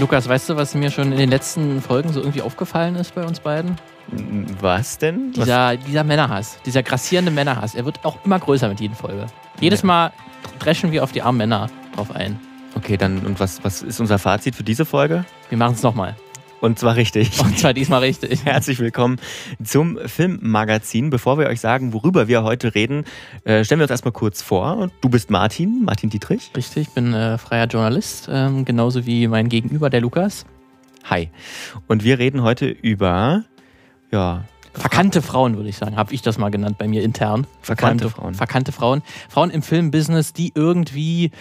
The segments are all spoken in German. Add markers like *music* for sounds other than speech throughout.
Lukas, weißt du, was mir schon in den letzten Folgen so irgendwie aufgefallen ist bei uns beiden? Was denn? Dieser, dieser Männerhass, dieser grassierende Männerhass, er wird auch immer größer mit jedem Folge. Jedes Mal dreschen wir auf die armen Männer drauf ein. Okay, dann und was, was ist unser Fazit für diese Folge? Wir machen es nochmal. Und zwar richtig. Und zwar diesmal richtig. *laughs* Herzlich willkommen zum Filmmagazin. Bevor wir euch sagen, worüber wir heute reden, äh, stellen wir uns erstmal kurz vor. Du bist Martin, Martin Dietrich. Richtig, ich bin äh, freier Journalist, ähm, genauso wie mein Gegenüber, der Lukas. Hi. Und wir reden heute über ja, Verkannte Frauen, würde ich sagen, habe ich das mal genannt bei mir intern. Verkannte Frauen. Verkannte Frauen. Frauen im Filmbusiness, die irgendwie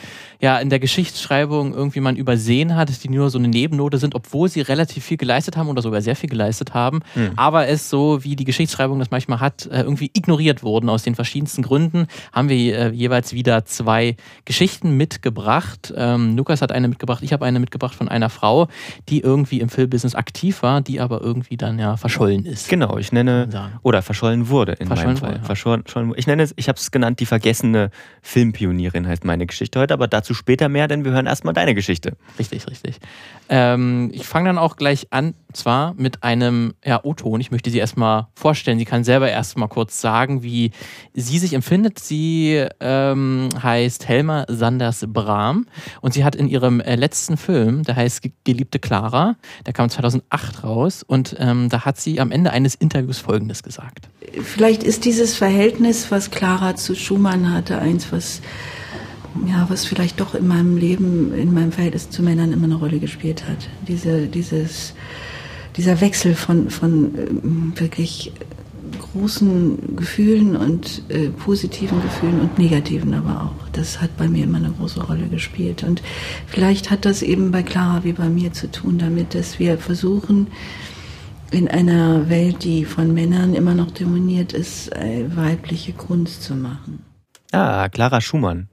ja in der Geschichtsschreibung irgendwie man übersehen hat, die nur so eine Nebennote sind, obwohl sie relativ viel geleistet haben oder sogar sehr viel geleistet haben. Mhm. Aber es so, wie die Geschichtsschreibung das manchmal hat, äh, irgendwie ignoriert wurden aus den verschiedensten Gründen, haben wir äh, jeweils wieder zwei Geschichten mitgebracht. Ähm, Lukas hat eine mitgebracht, ich habe eine mitgebracht von einer Frau, die irgendwie im Filmbusiness aktiv war, die aber irgendwie dann ja verschollen ist. Genau, ich nenne, oder verschollen wurde in verschollen meinem Fall. Wurde, ja. verschollen, ich nenne es, ich habe es genannt, die vergessene Filmpionierin heißt meine Geschichte heute, aber dazu später mehr, denn wir hören erstmal deine Geschichte. Richtig, richtig. Ähm, ich fange dann auch gleich an, zwar mit einem ja, O-Ton. Ich möchte sie erstmal vorstellen. Sie kann selber erstmal kurz sagen, wie sie sich empfindet. Sie ähm, heißt Helma Sanders Brahm und sie hat in ihrem äh, letzten Film, der heißt Geliebte Clara, der kam 2008 raus und ähm, da hat sie am Ende eines Interviews Folgendes gesagt. Vielleicht ist dieses Verhältnis, was Clara zu Schumann hatte, eins, was ja, was vielleicht doch in meinem Leben, in meinem Verhältnis zu Männern immer eine Rolle gespielt hat. Diese, dieses, dieser Wechsel von, von äh, wirklich großen Gefühlen und äh, positiven Gefühlen und negativen aber auch. Das hat bei mir immer eine große Rolle gespielt. Und vielleicht hat das eben bei Clara wie bei mir zu tun damit, dass wir versuchen, in einer Welt, die von Männern immer noch dominiert ist, äh, weibliche Kunst zu machen. Ah, Clara Schumann.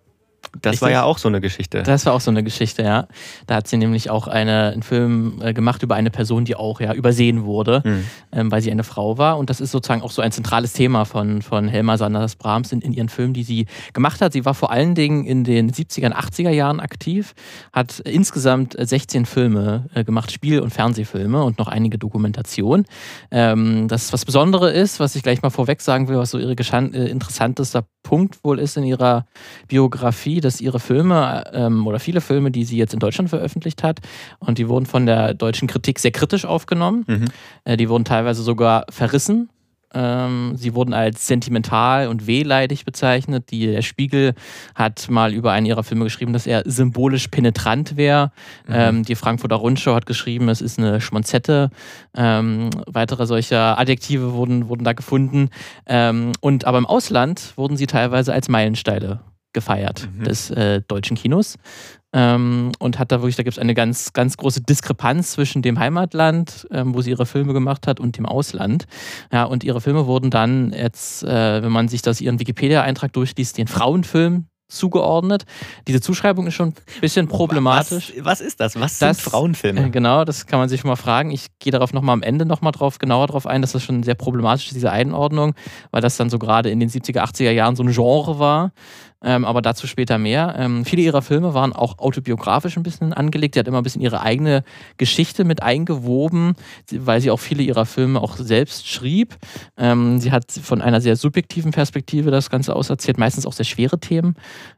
Das Richtig? war ja auch so eine Geschichte. Das war auch so eine Geschichte, ja. Da hat sie nämlich auch eine, einen Film äh, gemacht über eine Person, die auch ja übersehen wurde, mhm. ähm, weil sie eine Frau war. Und das ist sozusagen auch so ein zentrales Thema von, von Helma Sanders Brahms in, in ihren Filmen, die sie gemacht hat. Sie war vor allen Dingen in den 70er und 80er Jahren aktiv, hat insgesamt 16 Filme äh, gemacht, Spiel- und Fernsehfilme und noch einige Dokumentationen. Ähm, das, was Besondere ist, was ich gleich mal vorweg sagen will, was so ihre äh, interessantester Punkt wohl ist in ihrer Biografie, dass ihre Filme ähm, oder viele Filme, die sie jetzt in Deutschland veröffentlicht hat, und die wurden von der deutschen Kritik sehr kritisch aufgenommen. Mhm. Äh, die wurden teilweise sogar verrissen ähm, sie wurden als sentimental und wehleidig bezeichnet. Die, der Spiegel hat mal über einen ihrer Filme geschrieben, dass er symbolisch penetrant wäre. Mhm. Ähm, die Frankfurter Rundschau hat geschrieben, es ist eine Schmonzette. Ähm, weitere solcher Adjektive wurden, wurden da gefunden. Ähm, und aber im Ausland wurden sie teilweise als Meilensteine gefeiert mhm. des äh, deutschen Kinos. Ähm, und hat da wirklich, da gibt es eine ganz, ganz große Diskrepanz zwischen dem Heimatland, ähm, wo sie ihre Filme gemacht hat, und dem Ausland. Ja, und ihre Filme wurden dann jetzt, äh, wenn man sich das ihren Wikipedia-Eintrag durchliest, den Frauenfilm zugeordnet. Diese Zuschreibung ist schon ein bisschen problematisch. Was, was ist das? Was das, sind Frauenfilme? Äh, genau, das kann man sich mal fragen. Ich gehe darauf nochmal am Ende nochmal drauf, genauer drauf ein, dass das schon sehr problematisch ist, diese Einordnung, weil das dann so gerade in den 70er, 80er Jahren so ein Genre war, ähm, aber dazu später mehr. Ähm, viele ihrer Filme waren auch autobiografisch ein bisschen angelegt. Sie hat immer ein bisschen ihre eigene Geschichte mit eingewoben, weil sie auch viele ihrer Filme auch selbst schrieb. Ähm, sie hat von einer sehr subjektiven Perspektive das Ganze auserzählt, meistens auch sehr schwere Themen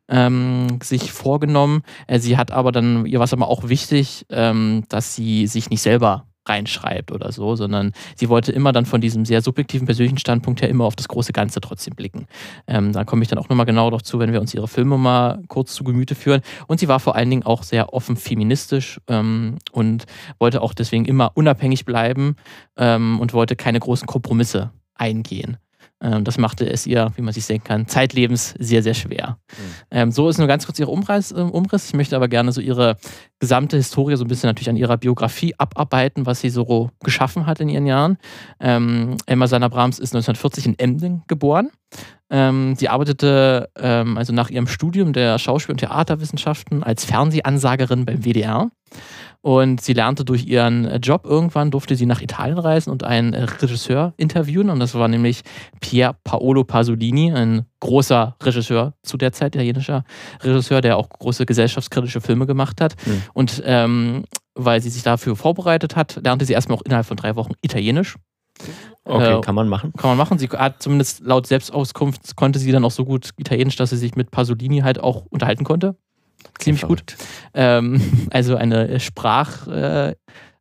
ähm, sich vorgenommen. Äh, sie hat aber dann, ihr war es aber auch wichtig, ähm, dass sie sich nicht selber reinschreibt oder so, sondern sie wollte immer dann von diesem sehr subjektiven persönlichen Standpunkt her immer auf das große Ganze trotzdem blicken. Ähm, da komme ich dann auch nochmal genau darauf zu, wenn wir uns ihre Filme mal kurz zu Gemüte führen. Und sie war vor allen Dingen auch sehr offen feministisch ähm, und wollte auch deswegen immer unabhängig bleiben ähm, und wollte keine großen Kompromisse eingehen. Ähm, das machte es ihr, wie man sich denken kann, zeitlebens sehr, sehr schwer. Mhm. Ähm, so ist nur ganz kurz ihr Umriss, äh, Umriss. Ich möchte aber gerne so ihre gesamte Historie so ein bisschen natürlich an ihrer Biografie abarbeiten, was sie so geschaffen hat in ihren Jahren. Ähm, Emma Sanna Brahms ist 1940 in Emden geboren. Ähm, sie arbeitete ähm, also nach ihrem Studium der Schauspiel- und Theaterwissenschaften als Fernsehansagerin beim WDR. Und sie lernte durch ihren Job irgendwann, durfte sie nach Italien reisen und einen Regisseur interviewen. Und das war nämlich Pier Paolo Pasolini, ein großer Regisseur zu der Zeit, italienischer Regisseur, der auch große gesellschaftskritische Filme gemacht hat. Mhm. Und ähm, weil sie sich dafür vorbereitet hat, lernte sie erstmal auch innerhalb von drei Wochen Italienisch. Okay, äh, kann man machen. Kann man machen. Sie hat zumindest laut Selbstauskunft konnte sie dann auch so gut Italienisch, dass sie sich mit Pasolini halt auch unterhalten konnte. Ziemlich gut. Ähm, *laughs* also eine Sprach, äh,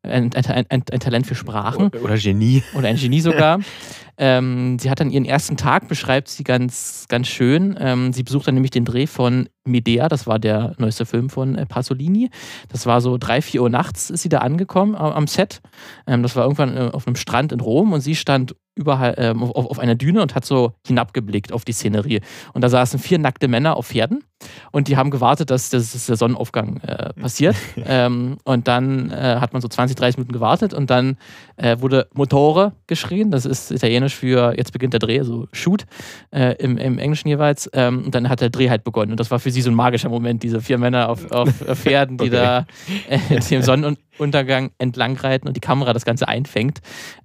ein, ein, ein, ein, Talent für Sprachen. Oder Genie. Oder ein Genie sogar. *laughs* ähm, sie hat dann ihren ersten Tag, beschreibt sie ganz, ganz schön. Ähm, sie besucht dann nämlich den Dreh von Medea, das war der neueste Film von äh, Pasolini. Das war so drei, vier Uhr nachts ist sie da angekommen äh, am Set. Ähm, das war irgendwann äh, auf einem Strand in Rom und sie stand überall ähm, auf, auf einer Düne und hat so hinabgeblickt auf die Szenerie. Und da saßen vier nackte Männer auf Pferden und die haben gewartet, dass, dass der Sonnenaufgang äh, *laughs* passiert. ähm, und dann äh, hat man so 20, 30 Minuten gewartet und dann äh, wurde Motore geschrien. Das ist italienisch für jetzt beginnt der Dreh, so Shoot äh, im, im Englischen jeweils. Ähm, und dann hat der Dreh halt begonnen. Und das war für sie so ein magischer Moment, diese vier Männer auf, auf *laughs* Pferden, die okay. da äh, dem Sonnenuntergang entlang reiten und die Kamera das Ganze einfängt.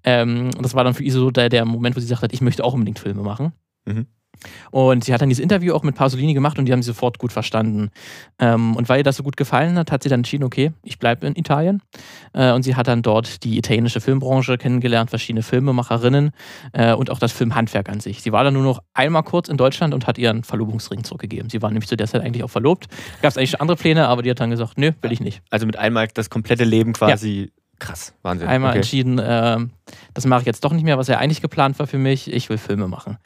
Ähm, und das war dann für sie so der, der Moment, wo sie sagt hat, ich möchte auch unbedingt Filme machen. Mhm. Und sie hat dann dieses Interview auch mit Pasolini gemacht und die haben sie sofort gut verstanden. Ähm, und weil ihr das so gut gefallen hat, hat sie dann entschieden, okay, ich bleibe in Italien. Äh, und sie hat dann dort die italienische Filmbranche kennengelernt, verschiedene Filmemacherinnen äh, und auch das Filmhandwerk an sich. Sie war dann nur noch einmal kurz in Deutschland und hat ihren Verlobungsring zurückgegeben. Sie war nämlich zu der Zeit eigentlich auch verlobt. Gab es eigentlich schon andere Pläne, aber die hat dann gesagt, nö, will ich nicht. Also mit einmal das komplette Leben quasi. Ja. Krass, Wahnsinn. Einmal okay. entschieden, äh, das mache ich jetzt doch nicht mehr, was ja eigentlich geplant war für mich. Ich will Filme machen.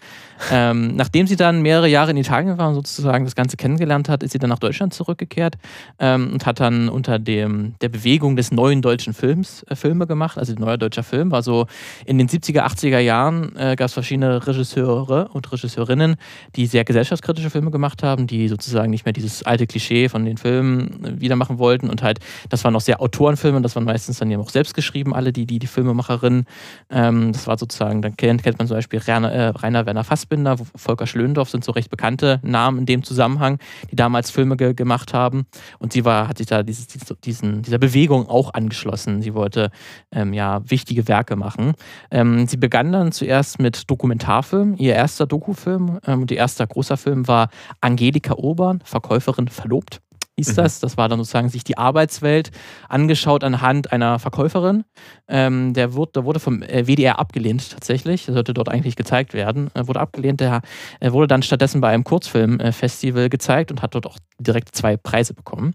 ähm, *laughs* nachdem sie dann mehrere Jahre in Italien war und sozusagen das Ganze kennengelernt hat, ist sie dann nach Deutschland zurückgekehrt ähm, und hat dann unter dem, der Bewegung des neuen deutschen Films äh, Filme gemacht. Also neuer deutscher Film war so in den 70er, 80er Jahren äh, gab es verschiedene Regisseure und Regisseurinnen, die sehr gesellschaftskritische Filme gemacht haben, die sozusagen nicht mehr dieses alte Klischee von den Filmen äh, wieder machen wollten und halt, das waren noch sehr Autorenfilme, das waren meistens dann ja auch selbst geschrieben, alle die, die, die Filmemacherinnen ähm, das war sozusagen, dann kennt, kennt man zum Beispiel Rainer, äh, Rainer Werner Fassbinder, Volker Schlöndorff sind so recht bekannte Namen in dem Zusammenhang, die damals Filme ge gemacht haben. Und sie war, hat sich da dieses, diesen, dieser Bewegung auch angeschlossen. Sie wollte ähm, ja wichtige Werke machen. Ähm, sie begann dann zuerst mit Dokumentarfilmen. Ihr erster Dokufilm ähm, und ihr erster großer Film war Angelika Urban, Verkäuferin verlobt hieß mhm. das. Das war dann sozusagen sich die Arbeitswelt angeschaut anhand einer Verkäuferin. Ähm, der, wurde, der wurde vom äh, WDR abgelehnt tatsächlich. Der sollte dort eigentlich gezeigt werden. Er wurde abgelehnt. Der er wurde dann stattdessen bei einem Kurzfilmfestival gezeigt und hat dort auch direkt zwei Preise bekommen.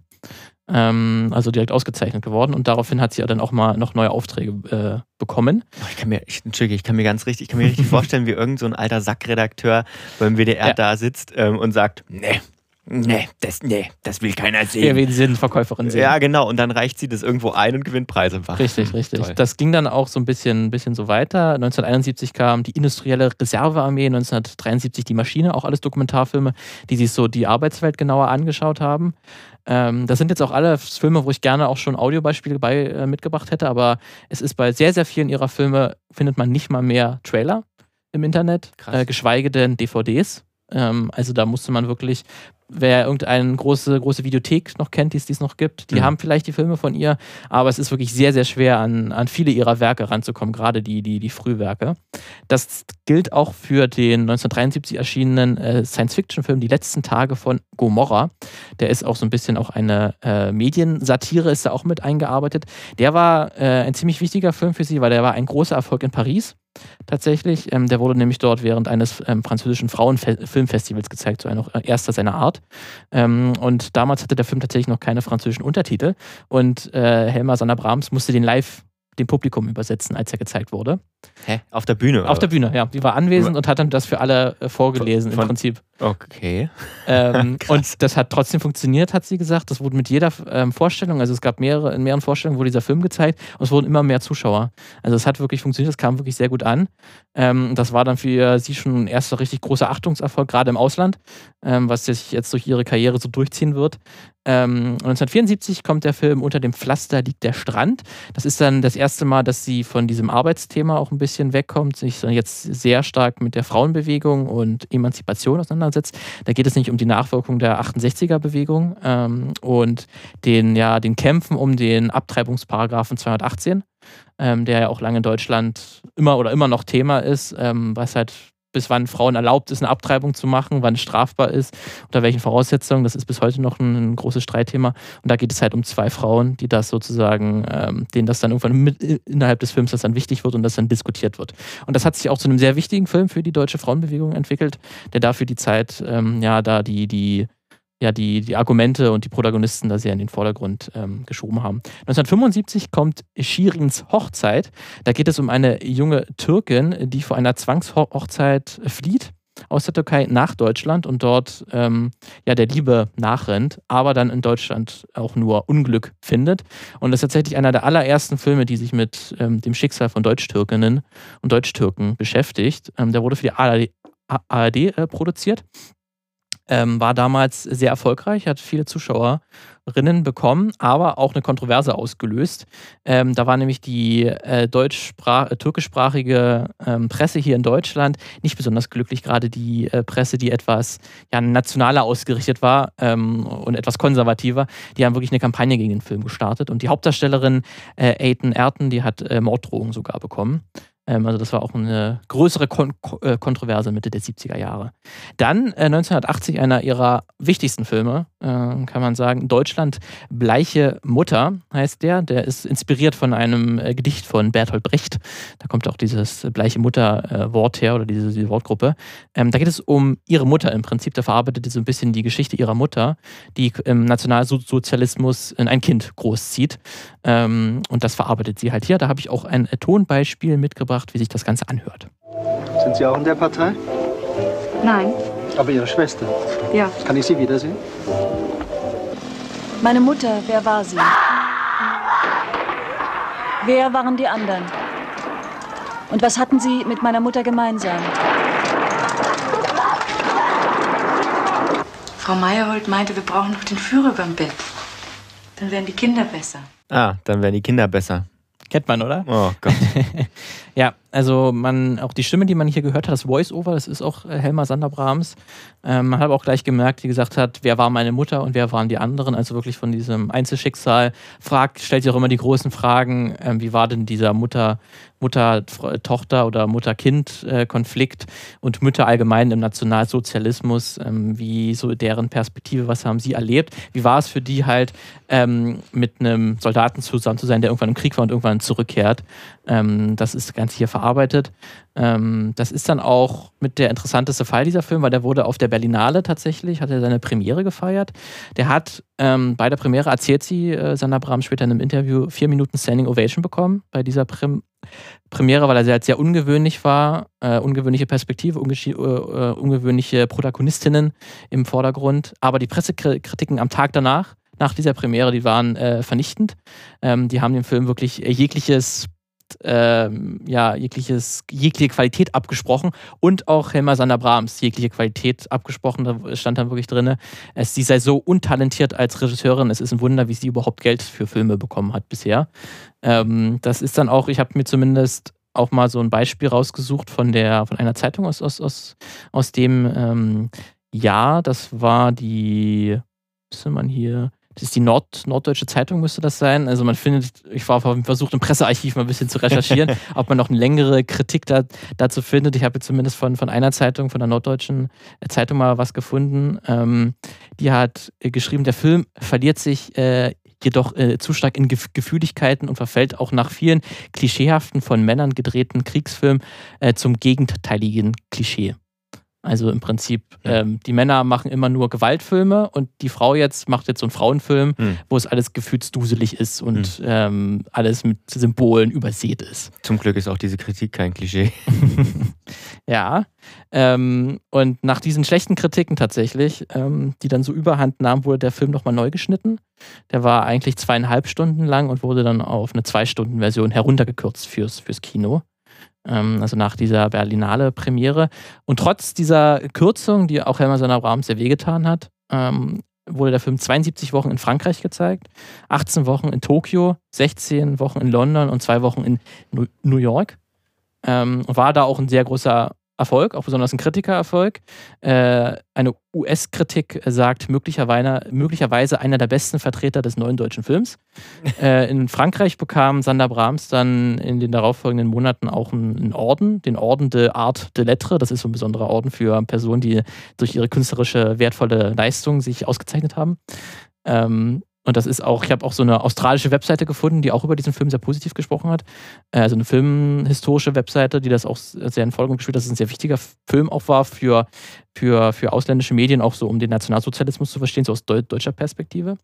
Ähm, also direkt ausgezeichnet geworden. Und daraufhin hat sie ja dann auch mal noch neue Aufträge äh, bekommen. Ich kann mir, ich, Entschuldige, ich kann mir ganz richtig, ich kann mir richtig *laughs* vorstellen, wie irgendein so alter Sackredakteur beim WDR ja. da sitzt ähm, und sagt, nee, Nee, das, nee, das will keiner sehen. Ja, wie sie Verkäuferin sehen. Ja, genau. Und dann reicht sie das irgendwo ein und gewinnt Preise. Richtig, richtig. Toll. Das ging dann auch so ein bisschen, bisschen so weiter. 1971 kam die industrielle Reservearmee, 1973 die Maschine, auch alles Dokumentarfilme, die sich so die Arbeitswelt genauer angeschaut haben. Ähm, das sind jetzt auch alle Filme, wo ich gerne auch schon Audiobeispiele bei äh, mitgebracht hätte, aber es ist bei sehr, sehr vielen ihrer Filme, findet man nicht mal mehr Trailer im Internet, äh, geschweige denn DVDs. Ähm, also da musste man wirklich wer irgendeine große, große Videothek noch kennt, die es noch gibt, die mhm. haben vielleicht die Filme von ihr, aber es ist wirklich sehr, sehr schwer, an, an viele ihrer Werke ranzukommen, gerade die, die, die Frühwerke. Das gilt auch für den 1973 erschienenen äh, Science-Fiction-Film Die letzten Tage von Gomorra. Der ist auch so ein bisschen auch eine äh, Mediensatire, ist da auch mit eingearbeitet. Der war äh, ein ziemlich wichtiger Film für sie, weil der war ein großer Erfolg in Paris tatsächlich. Ähm, der wurde nämlich dort während eines ähm, französischen Frauenfilmfestivals gezeigt, so ein äh, erster seiner Art. Ähm, und damals hatte der Film tatsächlich noch keine französischen Untertitel. Und äh, Helma Sanna Brahms musste den live dem Publikum übersetzen, als er gezeigt wurde. Hä? Auf der Bühne? Auf der Bühne, ja. Die war anwesend und hat dann das für alle äh, vorgelesen von, im Prinzip. Okay. Ähm, *laughs* und das hat trotzdem funktioniert, hat sie gesagt. Das wurde mit jeder ähm, Vorstellung, also es gab mehrere, in mehreren Vorstellungen wurde dieser Film gezeigt und es wurden immer mehr Zuschauer. Also es hat wirklich funktioniert, es kam wirklich sehr gut an. Ähm, das war dann für sie schon ein erster richtig großer Achtungserfolg, gerade im Ausland, ähm, was sich jetzt durch ihre Karriere so durchziehen wird. 1974 ähm, kommt der Film Unter dem Pflaster liegt der Strand. Das ist dann das erste Mal, dass sie von diesem Arbeitsthema auch ein bisschen wegkommt, sich jetzt sehr stark mit der Frauenbewegung und Emanzipation auseinandersetzt. Da geht es nicht um die Nachwirkung der 68er-Bewegung ähm, und den, ja, den Kämpfen um den Abtreibungsparagraphen 218, ähm, der ja auch lange in Deutschland immer oder immer noch Thema ist, ähm, was halt bis wann Frauen erlaubt ist, eine Abtreibung zu machen, wann es strafbar ist, unter welchen Voraussetzungen. Das ist bis heute noch ein, ein großes Streitthema. Und da geht es halt um zwei Frauen, die das sozusagen, ähm, denen das dann irgendwann mit, innerhalb des Films das dann wichtig wird und das dann diskutiert wird. Und das hat sich auch zu einem sehr wichtigen Film für die deutsche Frauenbewegung entwickelt, der dafür die Zeit, ähm, ja, da die, die ja, die, die Argumente und die Protagonisten da sehr in den Vordergrund ähm, geschoben haben. 1975 kommt Shirins Hochzeit. Da geht es um eine junge Türkin, die vor einer Zwangshochzeit flieht aus der Türkei nach Deutschland und dort ähm, ja der Liebe nachrennt, aber dann in Deutschland auch nur Unglück findet. Und das ist tatsächlich einer der allerersten Filme, die sich mit ähm, dem Schicksal von Deutsch-Türkinnen und Deutsch-Türken beschäftigt. Ähm, der wurde für die ARD, ARD äh, produziert ähm, war damals sehr erfolgreich, hat viele Zuschauerinnen bekommen, aber auch eine Kontroverse ausgelöst. Ähm, da war nämlich die äh, äh, türkischsprachige ähm, Presse hier in Deutschland nicht besonders glücklich, gerade die äh, Presse, die etwas ja, nationaler ausgerichtet war ähm, und etwas konservativer. Die haben wirklich eine Kampagne gegen den Film gestartet und die Hauptdarstellerin äh, Aiden Erten, die hat äh, Morddrohungen sogar bekommen. Ähm, also das war auch eine größere Kon äh, Kontroverse Mitte der 70er Jahre. Dann äh, 1980 einer ihrer wichtigsten Filme, äh, kann man sagen, Deutschland Bleiche Mutter heißt der. Der ist inspiriert von einem äh, Gedicht von Bertolt Brecht. Da kommt auch dieses Bleiche Mutter äh, Wort her oder diese, diese Wortgruppe. Ähm, da geht es um ihre Mutter im Prinzip. Da verarbeitet sie so ein bisschen die Geschichte ihrer Mutter, die im Nationalsozialismus in ein Kind großzieht. Ähm, und das verarbeitet sie halt hier. Da habe ich auch ein Tonbeispiel mitgebracht mitgebracht, wie sich das Ganze anhört. Sind Sie auch in der Partei? Nein. Aber Ihre Schwester? Ja. Kann ich sie wiedersehen? Meine Mutter, wer war sie? Wer waren die anderen? Und was hatten sie mit meiner Mutter gemeinsam? Frau Meyerhold meinte, wir brauchen noch den Führer beim Bett. Dann wären die Kinder besser. Ah, dann wären die Kinder besser. Kennt man, oder? Oh Gott. *laughs* ja, also man, auch die Stimme, die man hier gehört hat, das Voice-Over, das ist auch äh, Helma Sander Brahms. Ähm, man hat aber auch gleich gemerkt, die gesagt hat, wer war meine Mutter und wer waren die anderen, also wirklich von diesem Einzelschicksal. Fragt, stellt sich auch immer die großen Fragen, ähm, wie war denn dieser Mutter, Mutter-Tochter oder Mutter-Kind-Konflikt und Mütter allgemein im Nationalsozialismus, ähm, wie so deren Perspektive, was haben sie erlebt? Wie war es für die halt, ähm, mit einem Soldaten zusammen zu sein, der irgendwann im Krieg war und irgendwann zurückkehrt? Ähm, das ist ganz hier verarbeitet. Ähm, das ist dann auch mit der interessanteste Fall dieser Film, weil der wurde auf der Berlinale tatsächlich, hat er seine Premiere gefeiert. Der hat ähm, bei der Premiere, erzählt sie äh, Sandra Bram später in einem Interview, vier Minuten Standing Ovation bekommen bei dieser Prim Premiere, weil er sehr, sehr ungewöhnlich war, äh, ungewöhnliche Perspektive, äh, äh, ungewöhnliche Protagonistinnen im Vordergrund. Aber die Pressekritiken am Tag danach, nach dieser Premiere, die waren äh, vernichtend. Ähm, die haben dem Film wirklich jegliches ähm, ja, jegliches, jegliche Qualität abgesprochen und auch Helma Sander Brahms jegliche Qualität abgesprochen. Da stand dann wirklich drin, sie sei so untalentiert als Regisseurin. Es ist ein Wunder, wie sie überhaupt Geld für Filme bekommen hat bisher. Ähm, das ist dann auch, ich habe mir zumindest auch mal so ein Beispiel rausgesucht von der von einer Zeitung aus, aus, aus, aus dem ähm, Jahr. Das war die, müsste man hier, das ist die Nord, Norddeutsche Zeitung, müsste das sein. Also man findet, ich war versucht im Pressearchiv mal ein bisschen zu recherchieren, *laughs* ob man noch eine längere Kritik da, dazu findet. Ich habe zumindest von, von einer Zeitung, von der Norddeutschen Zeitung mal was gefunden. Ähm, die hat geschrieben, der Film verliert sich äh, jedoch äh, zu stark in Gef Gefühligkeiten und verfällt auch nach vielen klischeehaften, von Männern gedrehten Kriegsfilmen äh, zum gegenteiligen Klischee. Also im Prinzip, ähm, die Männer machen immer nur Gewaltfilme und die Frau jetzt macht jetzt so einen Frauenfilm, mhm. wo es alles gefühlsduselig ist und mhm. ähm, alles mit Symbolen übersät ist. Zum Glück ist auch diese Kritik kein Klischee. *laughs* ja. Ähm, und nach diesen schlechten Kritiken tatsächlich, ähm, die dann so überhand nahmen, wurde der Film nochmal neu geschnitten. Der war eigentlich zweieinhalb Stunden lang und wurde dann auf eine Zwei-Stunden-Version heruntergekürzt fürs, fürs Kino also nach dieser Berlinale Premiere. Und trotz dieser Kürzung, die auch Helmer Sonner Brahms sehr wehgetan hat, ähm, wurde der Film 72 Wochen in Frankreich gezeigt, 18 Wochen in Tokio, 16 Wochen in London und zwei Wochen in New York. Ähm, war da auch ein sehr großer Erfolg, auch besonders ein Kritikererfolg. Äh, eine US-Kritik sagt möglicherweise, möglicherweise einer der besten Vertreter des neuen deutschen Films. *laughs* äh, in Frankreich bekam Sander Brahms dann in den darauffolgenden Monaten auch einen, Orden, den Orden de Art de Lettres. Das ist so ein besonderer Orden für Personen, die durch ihre künstlerische wertvolle Leistung sich ausgezeichnet haben. Ähm, und das ist auch, ich habe auch so eine australische Webseite gefunden, die auch über diesen Film sehr positiv gesprochen hat. Äh, also eine filmhistorische Webseite, die das auch sehr in Folge gespielt hat, dass es ein sehr wichtiger Film auch war für, für, für ausländische Medien, auch so um den Nationalsozialismus zu verstehen, so aus deutscher Perspektive.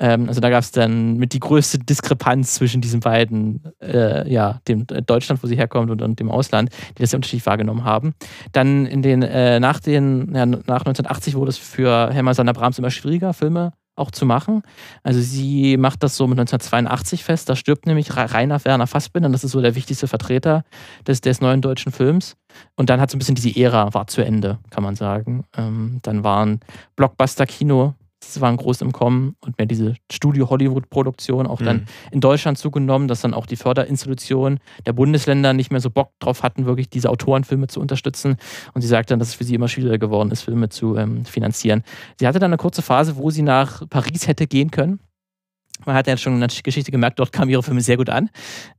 Ähm, also da gab es dann mit die größte Diskrepanz zwischen diesen beiden, äh, ja, dem Deutschland, wo sie herkommt, und, und, dem Ausland, die das sehr unterschiedlich wahrgenommen haben. Dann in den, äh, nach den, ja, nach 1980 wurde es für Hermann Sander Brahms immer schwieriger, Filme auch zu machen. Also sie macht das so mit 1982 fest. Da stirbt nämlich Rainer Werner Fassbinder. Das ist so der wichtigste Vertreter des, des neuen deutschen Films. Und dann hat so ein bisschen diese Ära war zu Ende, kann man sagen. Ähm, dann waren Blockbuster-Kino das waren groß im Kommen und mehr diese Studio-Hollywood-Produktion auch dann mhm. in Deutschland zugenommen, dass dann auch die Förderinstitutionen der Bundesländer nicht mehr so Bock drauf hatten, wirklich diese Autorenfilme zu unterstützen. Und sie sagt dann, dass es für sie immer schwieriger geworden ist, Filme zu ähm, finanzieren. Sie hatte dann eine kurze Phase, wo sie nach Paris hätte gehen können man hat ja schon in der Geschichte gemerkt, dort kamen ihre Filme sehr gut an.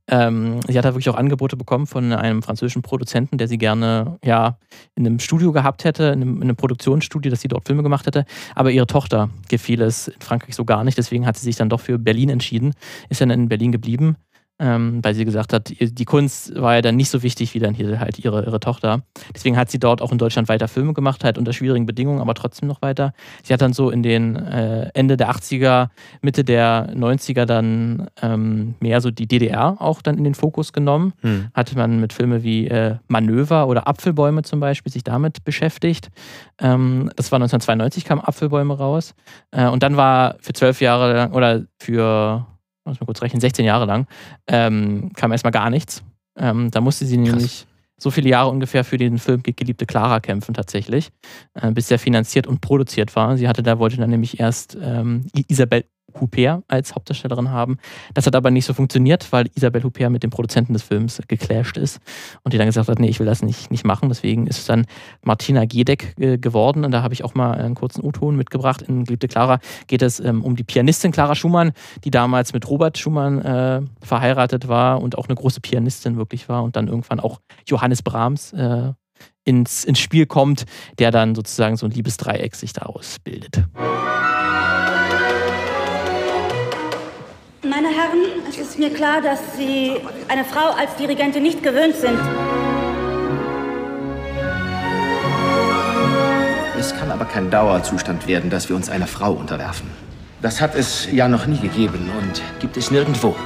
Ähm, sie hat da wirklich auch Angebote bekommen von einem französischen Produzenten, der sie gerne ja, in einem Studio gehabt hätte, in einem, in einem Produktionsstudio, dass sie dort Filme gemacht hätte. Aber ihre Tochter gefiel es in Frankreich so gar nicht. Deswegen hat sie sich dann doch für Berlin entschieden, ist dann in Berlin geblieben ähm, weil sie gesagt hat, die Kunst war ja dann nicht so wichtig wie dann hier halt ihre, ihre Tochter. Deswegen hat sie dort auch in Deutschland weiter Filme gemacht, halt unter schwierigen Bedingungen, aber trotzdem noch weiter. Sie hat dann so in den äh, Ende der 80er, Mitte der 90er dann ähm, mehr so die DDR auch dann in den Fokus genommen. Hm. Hatte man mit Filmen wie äh, Manöver oder Apfelbäume zum Beispiel sich damit beschäftigt. Ähm, das war 1992, kam Apfelbäume raus. Äh, und dann war für zwölf Jahre oder für muss mal kurz rechnen, 16 Jahre lang, ähm, kam erstmal gar nichts. Ähm, da musste sie Krass. nämlich so viele Jahre ungefähr für den Film Geliebte Clara kämpfen tatsächlich, äh, bis der finanziert und produziert war. Sie hatte da, wollte dann nämlich erst ähm, Isabel Huppert als Hauptdarstellerin haben. Das hat aber nicht so funktioniert, weil Isabelle Huppert mit dem Produzenten des Films geclasht ist und die dann gesagt hat, nee, ich will das nicht, nicht machen. Deswegen ist es dann Martina Gedeck äh, geworden und da habe ich auch mal einen kurzen U-Ton mitgebracht. In Geliebte Clara geht es ähm, um die Pianistin Clara Schumann, die damals mit Robert Schumann äh, verheiratet war und auch eine große Pianistin wirklich war und dann irgendwann auch Johannes Brahms äh, ins, ins Spiel kommt, der dann sozusagen so ein Liebesdreieck sich daraus bildet. Herren, es ist mir klar, dass Sie eine Frau als Dirigentin nicht gewöhnt sind. Es kann aber kein Dauerzustand werden, dass wir uns einer Frau unterwerfen. Das hat es ja noch nie gegeben und gibt es nirgendwo.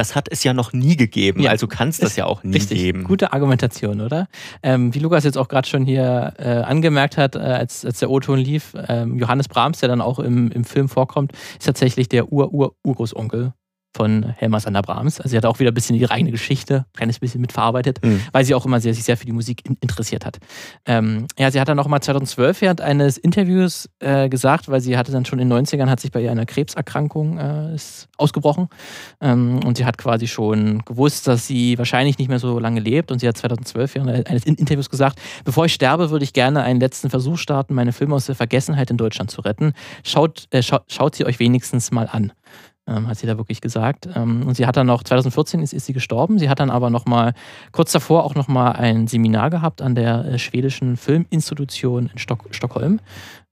Das hat es ja noch nie gegeben. Ja. Also kann es das ja auch nie Richtig. geben. Gute Argumentation, oder? Ähm, wie Lukas jetzt auch gerade schon hier äh, angemerkt hat, äh, als, als der O-Ton lief, ähm, Johannes Brahms, der dann auch im, im Film vorkommt, ist tatsächlich der Ur-Ur-Urgroßonkel von Helma Sander Brahms. Also sie hat auch wieder ein bisschen ihre eigene Geschichte, ein kleines bisschen mitverarbeitet, mhm. weil sie auch immer sehr, sich sehr für die Musik in, interessiert hat. Ähm, ja, sie hat dann auch mal 2012 während eines Interviews äh, gesagt, weil sie hatte dann schon in den 90ern, hat sich bei ihr eine Krebserkrankung äh, ausgebrochen ähm, und sie hat quasi schon gewusst, dass sie wahrscheinlich nicht mehr so lange lebt und sie hat 2012 während eines Interviews gesagt, bevor ich sterbe, würde ich gerne einen letzten Versuch starten, meine Filme aus der Vergessenheit in Deutschland zu retten. Schaut, äh, schaut, schaut sie euch wenigstens mal an ähm, hat sie da wirklich gesagt. Ähm, und sie hat dann noch, 2014 ist, ist sie gestorben. Sie hat dann aber noch mal, kurz davor auch noch mal ein Seminar gehabt an der äh, schwedischen Filminstitution in Stock, Stockholm.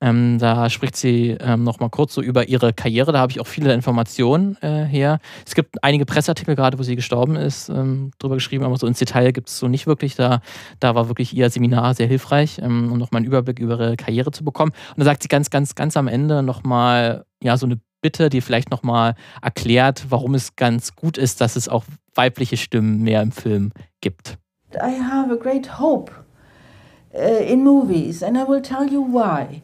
Ähm, da spricht sie ähm, noch mal kurz so über ihre Karriere. Da habe ich auch viele Informationen äh, her. Es gibt einige Presseartikel gerade, wo sie gestorben ist, ähm, drüber geschrieben, aber so ins Detail gibt es so nicht wirklich. Da, da war wirklich ihr Seminar sehr hilfreich, ähm, um noch mal einen Überblick über ihre Karriere zu bekommen. Und da sagt sie ganz, ganz, ganz am Ende noch mal ja so eine Bitte, die vielleicht nochmal erklärt, warum es ganz gut ist, dass es auch weibliche Stimmen mehr im Film gibt. I have a great hope uh, in movies and I will tell you why.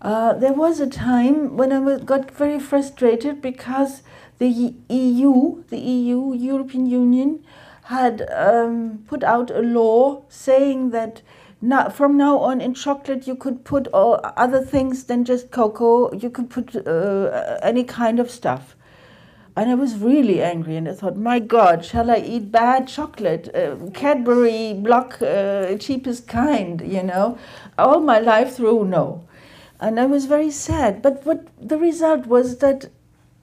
Uh, there was a time when I got very frustrated because the EU, the EU, European Union, had um, put out a law saying that now, from now on in chocolate you could put all other things than just cocoa. You could put uh, any kind of stuff. And I was really angry, and I thought, my God, shall I eat bad chocolate? Uh, Cadbury block, uh, cheapest kind, you know? All my life through, no. And I was very sad. But what the result was that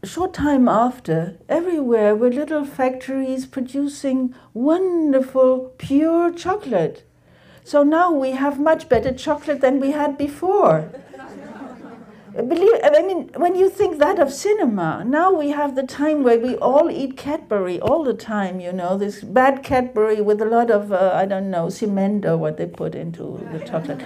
short time after, everywhere were little factories producing wonderful, pure chocolate. So now we have much better chocolate than we had before. Believe, I mean, when you think that of cinema, now we have the time where we all eat Cadbury all the time, you know, this bad Cadbury with a lot of, uh, I don't know, cement or what they put into the chocolate.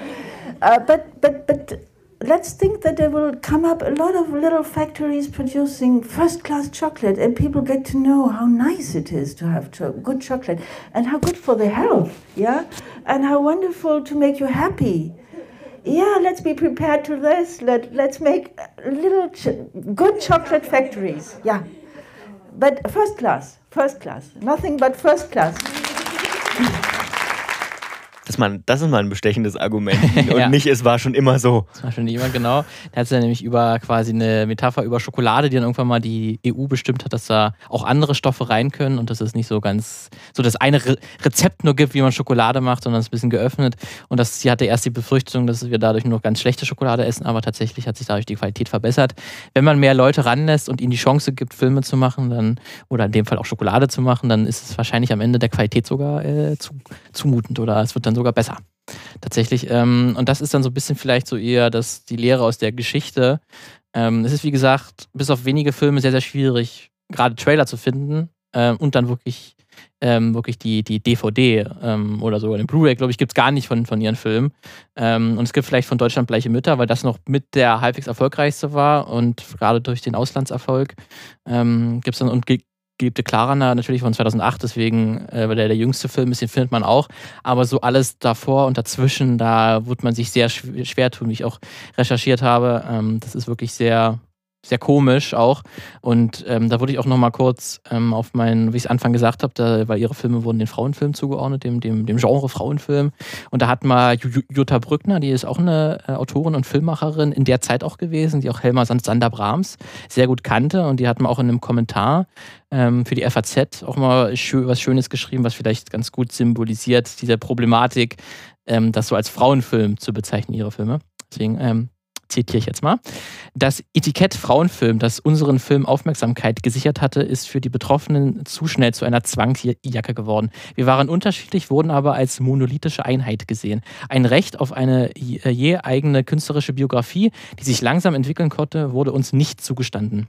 Uh, but, but, but let's think that there will come up a lot of little factories producing first class chocolate, and people get to know how nice it is to have cho- good chocolate and how good for the health, yeah, and how wonderful to make you happy yeah, let's be prepared to this. Let, let's make little ch good chocolate factories. Yeah. But first class, first class. Nothing but first class. *laughs* Das, man, das ist mal ein bestechendes Argument. *laughs* Und ja. nicht, es war schon immer so. Das war schon immer, genau. Da hat es ja nämlich über quasi eine Metapher über Schokolade, die dann irgendwann mal die EU bestimmt hat, dass da auch andere Stoffe rein können und dass es nicht so ganz, so das eine Re Rezept nur gibt, wie man Schokolade macht, sondern es ist ein bisschen geöffnet. Und das, sie hatte erst die Befürchtung, dass wir dadurch nur noch ganz schlechte Schokolade essen, aber tatsächlich hat sich dadurch die Qualität verbessert. Wenn man mehr Leute ranlässt und ihnen die Chance gibt, Filme zu machen, dann, oder in dem Fall auch Schokolade zu machen, dann ist es wahrscheinlich am Ende der Qualität sogar äh, zu, zumutend oder es wird dann sogar besser. Tatsächlich. Ähm, und das ist dann so ein bisschen vielleicht so eher das, die Lehre aus der Geschichte. Ähm, es ist, wie gesagt, bis auf wenige Filme sehr, sehr schwierig, gerade Trailer zu finden ähm, und dann wirklich, ähm, wirklich die, die DVD ähm, oder so. Den Blu-ray, glaube ich, gibt es gar nicht von, von ihren Filmen. Ähm, und es gibt vielleicht von Deutschland Bleiche Mütter, weil das noch mit der halbwegs erfolgreichste war und gerade durch den Auslandserfolg gibt es dann und geliebte Clara natürlich von 2008, deswegen, äh, weil der der jüngste Film ist, den findet man auch. Aber so alles davor und dazwischen, da wird man sich sehr schwer tun, wie ich auch recherchiert habe. Ähm, das ist wirklich sehr, sehr komisch auch. Und ähm, da wurde ich auch nochmal kurz ähm, auf meinen, wie ich es Anfang gesagt habe, weil ihre Filme wurden den Frauenfilm zugeordnet, dem, dem, dem Genre Frauenfilm. Und da hat mal Jutta Brückner, die ist auch eine äh, Autorin und Filmmacherin, in der Zeit auch gewesen, die auch Helma Sander Brahms sehr gut kannte. Und die hat mal auch in einem Kommentar ähm, für die FAZ auch mal was Schönes geschrieben, was vielleicht ganz gut symbolisiert, diese Problematik, ähm, das so als Frauenfilm zu bezeichnen, ihre Filme. Deswegen ähm, zitiere ich jetzt mal. Das Etikett Frauenfilm, das unseren Film Aufmerksamkeit gesichert hatte, ist für die Betroffenen zu schnell zu einer Zwangsjacke geworden. Wir waren unterschiedlich, wurden aber als monolithische Einheit gesehen. Ein Recht auf eine je eigene künstlerische Biografie, die sich langsam entwickeln konnte, wurde uns nicht zugestanden.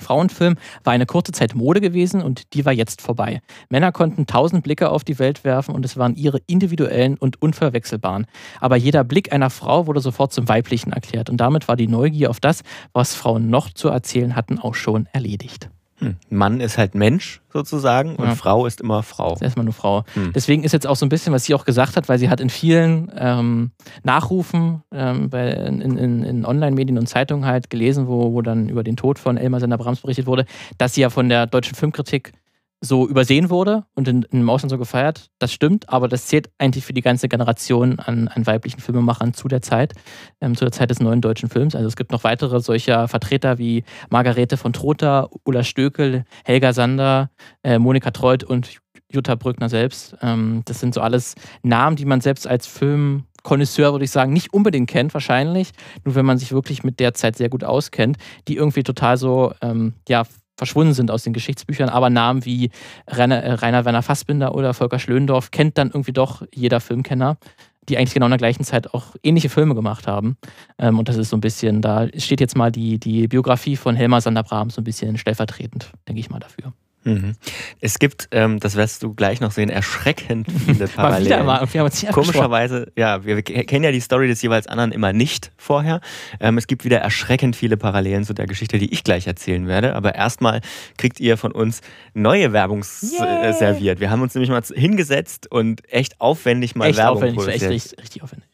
Frauenfilm war eine kurze Zeit Mode gewesen und die war jetzt vorbei. Männer konnten tausend Blicke auf die Welt werfen und es waren ihre individuellen und unverwechselbaren. Aber jeder Blick einer Frau wurde sofort zum Weiblichen erklärt und damit war die Neugier auf das, was Frauen noch zu erzählen hatten, auch schon erledigt. Hm. Mann ist halt Mensch sozusagen und ja. Frau ist immer Frau. Ist erstmal nur Frau. Hm. Deswegen ist jetzt auch so ein bisschen, was sie auch gesagt hat, weil sie hat in vielen ähm, Nachrufen ähm, bei, in, in, in Online-Medien und Zeitungen halt gelesen, wo, wo dann über den Tod von Elmar Sender Brahms berichtet wurde, dass sie ja von der deutschen Filmkritik so übersehen wurde und in, in dem Ausland so gefeiert. Das stimmt, aber das zählt eigentlich für die ganze Generation an, an weiblichen Filmemachern zu der Zeit, ähm, zu der Zeit des neuen deutschen Films. Also es gibt noch weitere solcher Vertreter wie Margarete von Trotha, Ulla Stökel, Helga Sander, äh, Monika Treut und Jutta Brückner selbst. Ähm, das sind so alles Namen, die man selbst als Film Connoisseur, würde ich sagen, nicht unbedingt kennt, wahrscheinlich. Nur wenn man sich wirklich mit der Zeit sehr gut auskennt, die irgendwie total so, ähm, ja, verschwunden sind aus den Geschichtsbüchern, aber Namen wie Rainer, äh, Rainer Werner Fassbinder oder Volker Schlöndorff kennt dann irgendwie doch jeder Filmkenner, die eigentlich genau in der gleichen Zeit auch ähnliche Filme gemacht haben. Ähm, und das ist so ein bisschen, da steht jetzt mal die, die Biografie von Helmar Sander-Brahm so ein bisschen stellvertretend, denke ich mal, dafür. Mhm. Es gibt, ähm, das wirst du gleich noch sehen, erschreckend *laughs* viele Parallelen. mal, wir haben uns Komischerweise, ja, wir kennen ja die Story des jeweils anderen immer nicht vorher. Ähm, es gibt wieder erschreckend viele Parallelen zu der Geschichte, die ich gleich erzählen werde. Aber erstmal kriegt ihr von uns neue Werbung yeah. serviert. Wir haben uns nämlich mal hingesetzt und echt aufwendig mal echt Werbung aufwendig, produziert. Echt richtig, richtig aufwendig.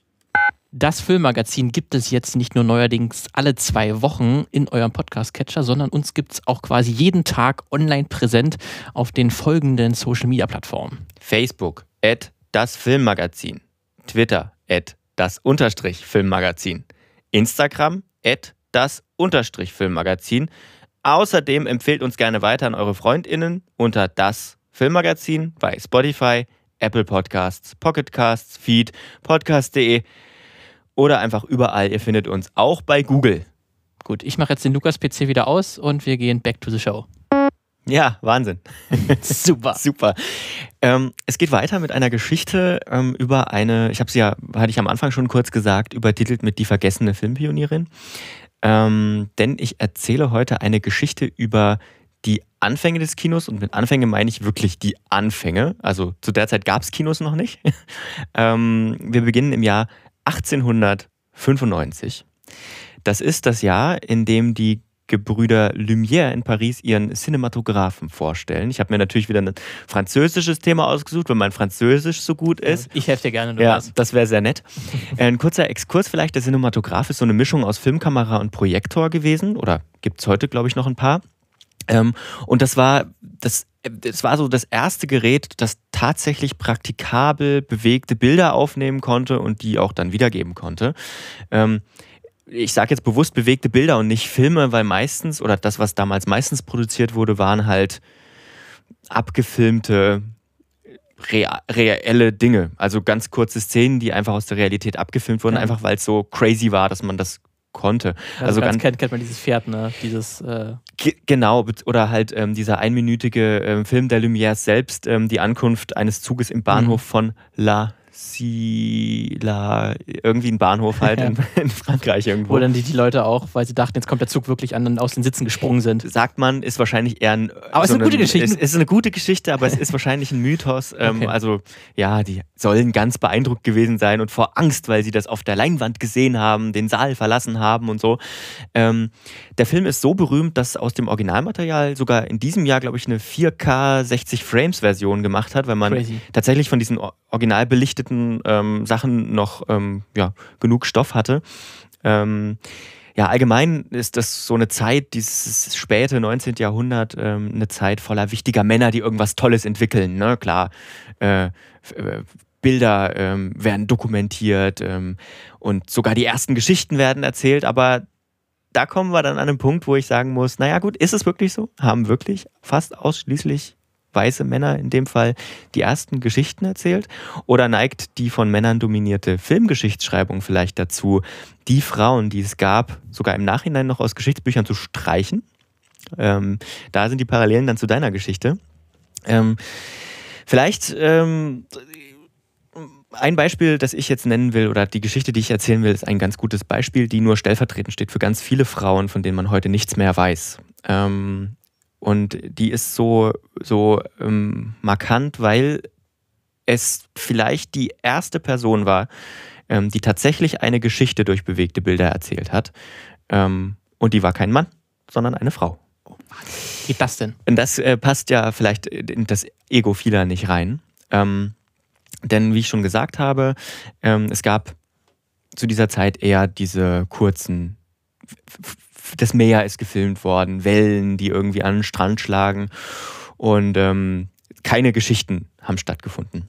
Das Filmmagazin gibt es jetzt nicht nur neuerdings alle zwei Wochen in eurem Podcast-Catcher, sondern uns gibt es auch quasi jeden Tag online präsent auf den folgenden Social-Media-Plattformen. Facebook, at das Filmmagazin. Twitter, at das Unterstrich Filmmagazin. Instagram, at das Unterstrich Filmmagazin. Außerdem empfehlt uns gerne weiter an eure FreundInnen unter das Filmmagazin bei Spotify, Apple Podcasts, Pocket Casts, Feed, podcast.de oder einfach überall. Ihr findet uns auch bei Google. Gut, ich mache jetzt den Lukas-PC wieder aus und wir gehen back to the show. Ja, Wahnsinn. *laughs* *laughs* Super. Super. Ähm, es geht weiter mit einer Geschichte ähm, über eine, ich habe sie ja, hatte ich am Anfang schon kurz gesagt, übertitelt mit Die vergessene Filmpionierin. Ähm, denn ich erzähle heute eine Geschichte über die Anfänge des Kinos und mit Anfänge meine ich wirklich die Anfänge. Also zu der Zeit gab es Kinos noch nicht. *laughs* ähm, wir beginnen im Jahr 1895. Das ist das Jahr, in dem die Gebrüder Lumière in Paris ihren Cinematographen vorstellen. Ich habe mir natürlich wieder ein französisches Thema ausgesucht, weil mein Französisch so gut ist. Ich helfe dir gerne. Ja, was. das wäre sehr nett. Ein kurzer Exkurs vielleicht. Der Cinematograph ist so eine Mischung aus Filmkamera und Projektor gewesen oder gibt es heute, glaube ich, noch ein paar. Ähm, und das war das, das war so das erste Gerät, das tatsächlich praktikabel bewegte Bilder aufnehmen konnte und die auch dann wiedergeben konnte. Ähm, ich sage jetzt bewusst bewegte Bilder und nicht Filme, weil meistens, oder das, was damals meistens produziert wurde, waren halt abgefilmte reelle Dinge. Also ganz kurze Szenen, die einfach aus der Realität abgefilmt wurden, ja. einfach weil es so crazy war, dass man das konnte. Also, also ganz kennt, kennt man dieses Pferd, ne? Dieses. Äh genau, oder halt ähm, dieser einminütige ähm, Film der Lumière selbst, ähm, die Ankunft eines Zuges im Bahnhof mhm. von La Sila, irgendwie ein Bahnhof halt in, in, Frankreich irgendwo. Wo dann die, die Leute auch, weil sie dachten, jetzt kommt der Zug wirklich an, aus den Sitzen gesprungen sind. Sagt man, ist wahrscheinlich eher ein. Aber es so ist eine gute Geschichte. Es ist eine gute Geschichte, aber es *laughs* ist wahrscheinlich ein Mythos. Ähm, okay. Also, ja, die sollen ganz beeindruckt gewesen sein und vor Angst, weil sie das auf der Leinwand gesehen haben, den Saal verlassen haben und so. Ähm, der Film ist so berühmt, dass aus dem Originalmaterial sogar in diesem Jahr, glaube ich, eine 4K 60 Frames Version gemacht hat, weil man Crazy. tatsächlich von diesen original belichteten ähm, Sachen noch ähm, ja, genug Stoff hatte. Ähm, ja, allgemein ist das so eine Zeit, dieses späte 19. Jahrhundert, ähm, eine Zeit voller wichtiger Männer, die irgendwas Tolles entwickeln. Ne? Klar, äh, äh, Bilder ähm, werden dokumentiert ähm, und sogar die ersten Geschichten werden erzählt, aber da kommen wir dann an einen Punkt, wo ich sagen muss, naja gut, ist es wirklich so? Haben wirklich fast ausschließlich weiße Männer in dem Fall die ersten Geschichten erzählt? Oder neigt die von Männern dominierte Filmgeschichtsschreibung vielleicht dazu, die Frauen, die es gab, sogar im Nachhinein noch aus Geschichtsbüchern zu streichen? Ähm, da sind die Parallelen dann zu deiner Geschichte. Ähm, vielleicht ähm, ein Beispiel, das ich jetzt nennen will, oder die Geschichte, die ich erzählen will, ist ein ganz gutes Beispiel, die nur stellvertretend steht für ganz viele Frauen, von denen man heute nichts mehr weiß. Ähm, und die ist so, so ähm, markant, weil es vielleicht die erste Person war, ähm, die tatsächlich eine Geschichte durch bewegte Bilder erzählt hat. Ähm, und die war kein Mann, sondern eine Frau. Wie geht das denn? Und das äh, passt ja vielleicht in das Ego vieler nicht rein. Ähm, denn wie ich schon gesagt habe, ähm, es gab zu dieser Zeit eher diese kurzen das Meer ist gefilmt worden, Wellen, die irgendwie an den Strand schlagen und ähm, keine Geschichten haben stattgefunden.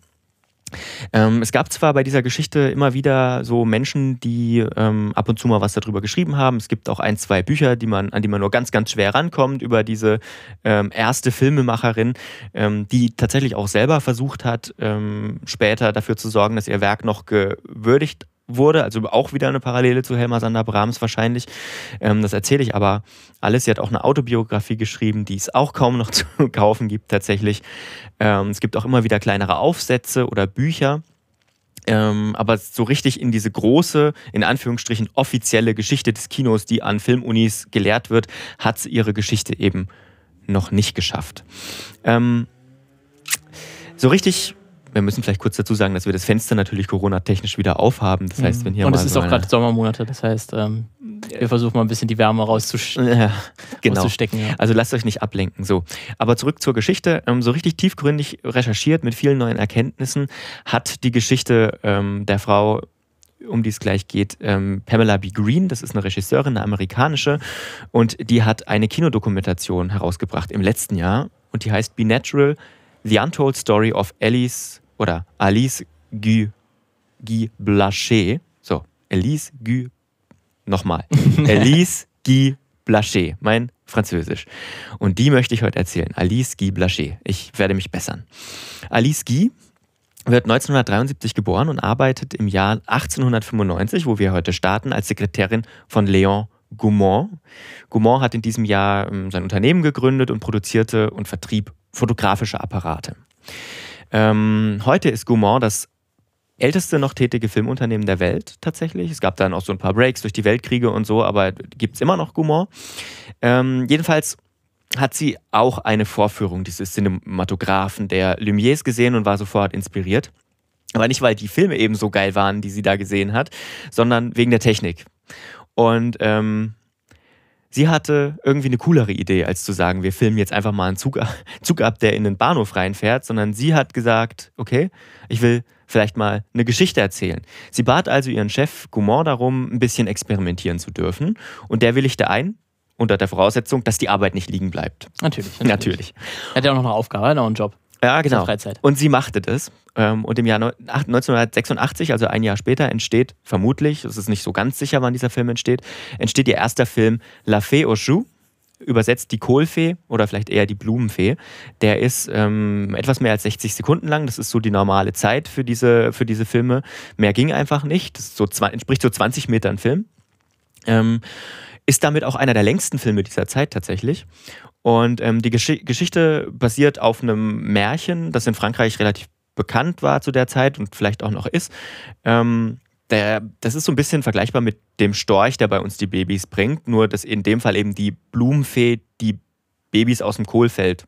Ähm, es gab zwar bei dieser Geschichte immer wieder so Menschen, die ähm, ab und zu mal was darüber geschrieben haben. Es gibt auch ein, zwei Bücher, die man, an die man nur ganz, ganz schwer rankommt, über diese ähm, erste Filmemacherin, ähm, die tatsächlich auch selber versucht hat, ähm, später dafür zu sorgen, dass ihr Werk noch gewürdigt wurde, also auch wieder eine Parallele zu Helma Sander Brahms wahrscheinlich. Ähm, das erzähle ich aber alles. Sie hat auch eine Autobiografie geschrieben, die es auch kaum noch *laughs* zu kaufen gibt tatsächlich. Ähm, es gibt auch immer wieder kleinere Aufsätze oder Bücher. Ähm, aber so richtig in diese große, in Anführungsstrichen offizielle Geschichte des Kinos, die an Filmunis gelehrt wird, hat sie ihre Geschichte eben noch nicht geschafft. Ähm, so richtig wir müssen vielleicht kurz dazu sagen, dass wir das Fenster natürlich Corona-technisch wieder aufhaben. Das heißt, wenn hier Und es ist auch gerade Sommermonate, das heißt, ähm, wir versuchen mal ein bisschen die Wärme rauszusch ja, genau. rauszustecken. Ja. Also lasst euch nicht ablenken. So. Aber zurück zur Geschichte. Ähm, so richtig tiefgründig recherchiert mit vielen neuen Erkenntnissen hat die Geschichte ähm, der Frau um die es gleich geht, ähm, Pamela B. Green, das ist eine Regisseurin, eine amerikanische, und die hat eine Kinodokumentation herausgebracht im letzten Jahr und die heißt Be Natural, The Untold Story of Alice oder Alice Guy, Guy Blaché. So, Elise Guy, nochmal. *laughs* Elise Guy Blaché. Mein Französisch. Und die möchte ich heute erzählen. Alice Guy Blaché. Ich werde mich bessern. Alice Guy wird 1973 geboren und arbeitet im Jahr 1895, wo wir heute starten, als Sekretärin von Léon Gaumont. Gaumont hat in diesem Jahr ähm, sein Unternehmen gegründet und produzierte und vertrieb fotografische Apparate. Ähm, heute ist Gaumont das älteste noch tätige Filmunternehmen der Welt tatsächlich. Es gab dann auch so ein paar Breaks durch die Weltkriege und so, aber gibt es immer noch Gaumont. Ähm, jedenfalls hat sie auch eine Vorführung dieses Cinematographen der Lumières gesehen und war sofort inspiriert. Aber nicht, weil die Filme eben so geil waren, die sie da gesehen hat, sondern wegen der Technik. Und ähm, sie hatte irgendwie eine coolere Idee, als zu sagen, wir filmen jetzt einfach mal einen Zug, *laughs* Zug ab, der in den Bahnhof reinfährt, sondern sie hat gesagt, okay, ich will vielleicht mal eine Geschichte erzählen. Sie bat also ihren Chef Gaumont darum, ein bisschen experimentieren zu dürfen. Und der willigte ein, unter der Voraussetzung, dass die Arbeit nicht liegen bleibt. Natürlich. *laughs* Natürlich. natürlich. Er hat ja auch noch eine Aufgabe, noch einen Job. Ja, genau. Und sie machte das. Ähm, und im Jahr 1986, also ein Jahr später, entsteht vermutlich, es ist nicht so ganz sicher, wann dieser Film entsteht, entsteht ihr erster Film La Fée aux Choux, übersetzt die Kohlfee oder vielleicht eher die Blumenfee. Der ist ähm, etwas mehr als 60 Sekunden lang. Das ist so die normale Zeit für diese, für diese Filme. Mehr ging einfach nicht. Das so, entspricht so 20 Metern Film. Ähm, ist damit auch einer der längsten Filme dieser Zeit tatsächlich. Und ähm, die Gesch Geschichte basiert auf einem Märchen, das in Frankreich relativ bekannt war zu der Zeit und vielleicht auch noch ist. Ähm, der, das ist so ein bisschen vergleichbar mit dem Storch, der bei uns die Babys bringt, nur dass in dem Fall eben die Blumenfee die Babys aus dem Kohlfeld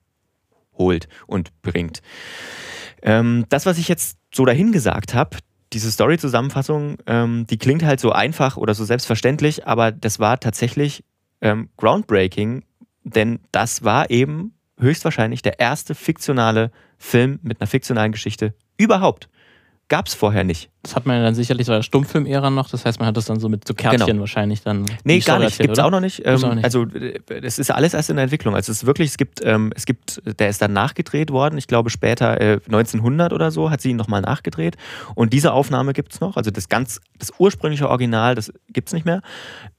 holt und bringt. Ähm, das, was ich jetzt so dahin gesagt habe, diese Story-Zusammenfassung, ähm, die klingt halt so einfach oder so selbstverständlich, aber das war tatsächlich ähm, groundbreaking, denn das war eben höchstwahrscheinlich der erste fiktionale Film mit einer fiktionalen Geschichte überhaupt gab es vorher nicht. Das hat man ja dann sicherlich so der Stummfilm-Ära noch, das heißt, man hat das dann so mit so Kärtchen genau. wahrscheinlich dann. Nee, gar nicht, gibt es auch noch nicht. Ähm, auch nicht. Also, es ist alles erst in der Entwicklung. Also, es ist wirklich, es gibt, ähm, es gibt, der ist dann nachgedreht worden, ich glaube später, äh, 1900 oder so, hat sie ihn nochmal nachgedreht. Und diese Aufnahme gibt es noch, also das ganz, das ursprüngliche Original, das gibt es nicht mehr.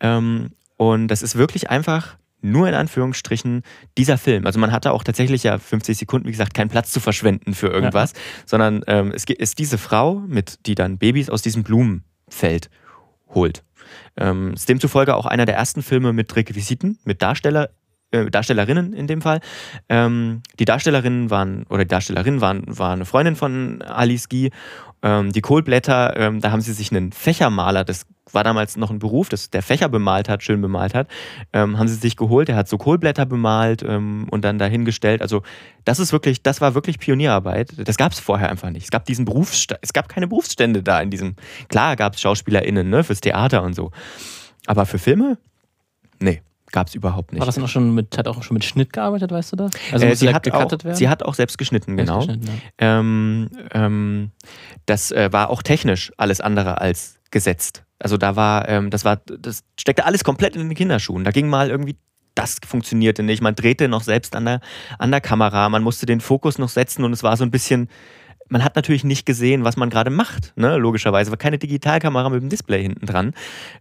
Ähm, und das ist wirklich einfach nur in Anführungsstrichen dieser Film. Also man hatte auch tatsächlich ja 50 Sekunden, wie gesagt, keinen Platz zu verschwenden für irgendwas, ja. sondern ähm, es ist diese Frau, mit, die dann Babys aus diesem Blumenfeld holt. Ähm, ist demzufolge auch einer der ersten Filme mit Requisiten, mit Darsteller, äh, Darstellerinnen in dem Fall. Ähm, die Darstellerinnen waren, oder die Darstellerin waren, war eine Freundin von Alice Guy. Ähm, die Kohlblätter, ähm, da haben sie sich einen Fächermaler, das war damals noch ein Beruf, dass der Fächer bemalt hat, schön bemalt hat, ähm, haben sie sich geholt. Der hat so Kohlblätter bemalt ähm, und dann dahingestellt. Also das ist wirklich, das war wirklich Pionierarbeit. Das gab es vorher einfach nicht. Es gab diesen Berufsstand, es gab keine Berufsstände da in diesem. Klar gab es SchauspielerInnen, ne, fürs Theater und so. Aber für Filme? Nee. Gab es überhaupt nicht. War das noch schon mit, hat auch schon mit Schnitt gearbeitet, weißt du das? Also äh, sie, hat auch, werden? sie hat auch selbst geschnitten, genau. Geschnitten, ja. ähm, ähm, das äh, war auch technisch alles andere als gesetzt. Also da war, ähm, das war, das steckte alles komplett in den Kinderschuhen. Da ging mal irgendwie das funktionierte nicht. Man drehte noch selbst an der, an der Kamera, man musste den Fokus noch setzen und es war so ein bisschen, man hat natürlich nicht gesehen, was man gerade macht, ne? logischerweise. War keine Digitalkamera mit dem Display hinten dran,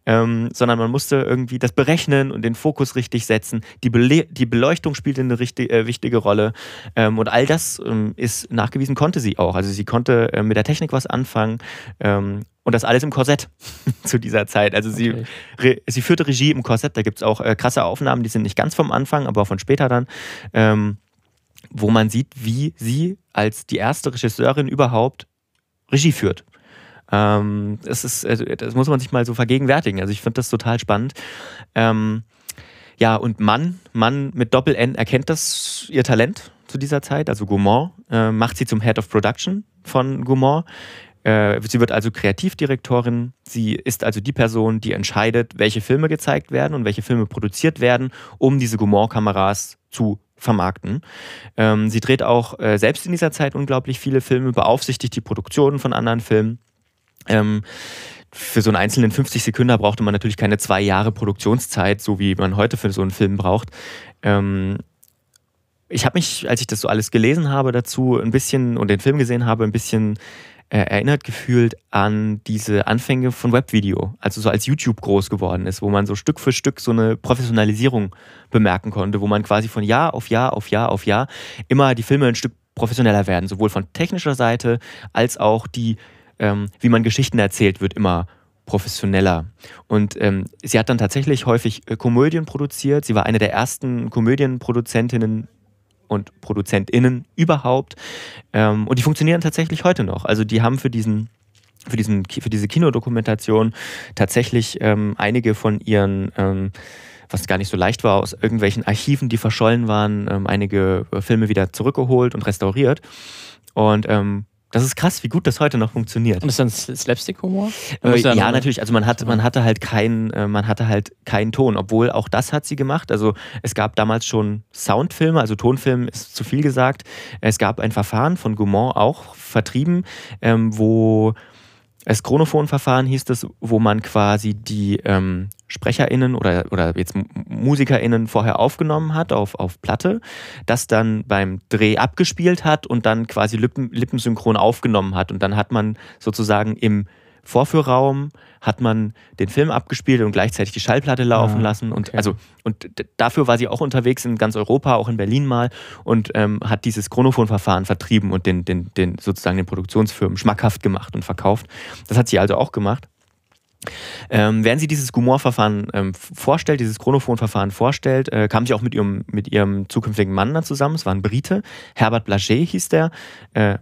ähm, sondern man musste irgendwie das berechnen und den Fokus richtig setzen. Die, Bele die Beleuchtung spielte eine richtig, äh, wichtige Rolle ähm, und all das ähm, ist nachgewiesen, konnte sie auch. Also sie konnte äh, mit der Technik was anfangen ähm, und das alles im Korsett *laughs* zu dieser Zeit. Also sie, okay. sie führte Regie im Korsett. Da gibt es auch äh, krasse Aufnahmen, die sind nicht ganz vom Anfang, aber von später dann. Ähm, wo man sieht, wie sie als die erste Regisseurin überhaupt Regie führt. Ähm, das, ist, also, das muss man sich mal so vergegenwärtigen. Also ich finde das total spannend. Ähm, ja, und Mann, Mann mit Doppel-N erkennt das ihr Talent zu dieser Zeit. Also Gaumont äh, macht sie zum Head of Production von Gaumont. Äh, sie wird also Kreativdirektorin. Sie ist also die Person, die entscheidet, welche Filme gezeigt werden und welche Filme produziert werden, um diese Gaumont-Kameras zu vermarkten. Ähm, sie dreht auch äh, selbst in dieser Zeit unglaublich viele Filme, beaufsichtigt die Produktionen von anderen Filmen. Ähm, für so einen einzelnen 50 Sekunden brauchte man natürlich keine zwei Jahre Produktionszeit, so wie man heute für so einen Film braucht. Ähm, ich habe mich, als ich das so alles gelesen habe dazu, ein bisschen und den Film gesehen habe, ein bisschen äh, erinnert gefühlt an diese Anfänge von Webvideo, also so als YouTube groß geworden ist, wo man so Stück für Stück so eine Professionalisierung bemerken konnte, wo man quasi von Jahr auf Jahr auf Jahr auf Jahr immer die Filme ein Stück professioneller werden, sowohl von technischer Seite als auch die, ähm, wie man Geschichten erzählt, wird immer professioneller. Und ähm, sie hat dann tatsächlich häufig äh, Komödien produziert. Sie war eine der ersten Komödienproduzentinnen und ProduzentInnen überhaupt. Ähm, und die funktionieren tatsächlich heute noch. Also die haben für diesen für, diesen, für diese Kinodokumentation tatsächlich ähm, einige von ihren ähm, was gar nicht so leicht war, aus irgendwelchen Archiven, die verschollen waren, ähm, einige äh, Filme wieder zurückgeholt und restauriert. Und ähm, das ist krass, wie gut das heute noch funktioniert. Und ist dann Slapstick-Humor? Äh, ja, ja natürlich. Also man hatte, man hatte halt keinen, äh, man hatte halt keinen Ton, obwohl auch das hat sie gemacht. Also es gab damals schon Soundfilme, also Tonfilm ist zu viel gesagt. Es gab ein Verfahren von Gaumont auch vertrieben, ähm, wo das Chronophonverfahren hieß es, wo man quasi die ähm, SprecherInnen oder, oder jetzt MusikerInnen vorher aufgenommen hat auf, auf Platte, das dann beim Dreh abgespielt hat und dann quasi Lippen, lippensynchron aufgenommen hat. Und dann hat man sozusagen im Vorführraum hat man den Film abgespielt und gleichzeitig die Schallplatte laufen ah, lassen. Und, okay. also, und dafür war sie auch unterwegs in ganz Europa, auch in Berlin mal, und ähm, hat dieses Chronophonverfahren vertrieben und den, den, den, sozusagen den Produktionsfirmen schmackhaft gemacht und verkauft. Das hat sie also auch gemacht. Ähm, während sie dieses Gumor-Verfahren ähm, vorstellt, dieses Chronophon-Verfahren vorstellt, äh, kam sie auch mit ihrem, mit ihrem zukünftigen Mann dann zusammen. Es war ein Brite, Herbert Blaget hieß der. Äh,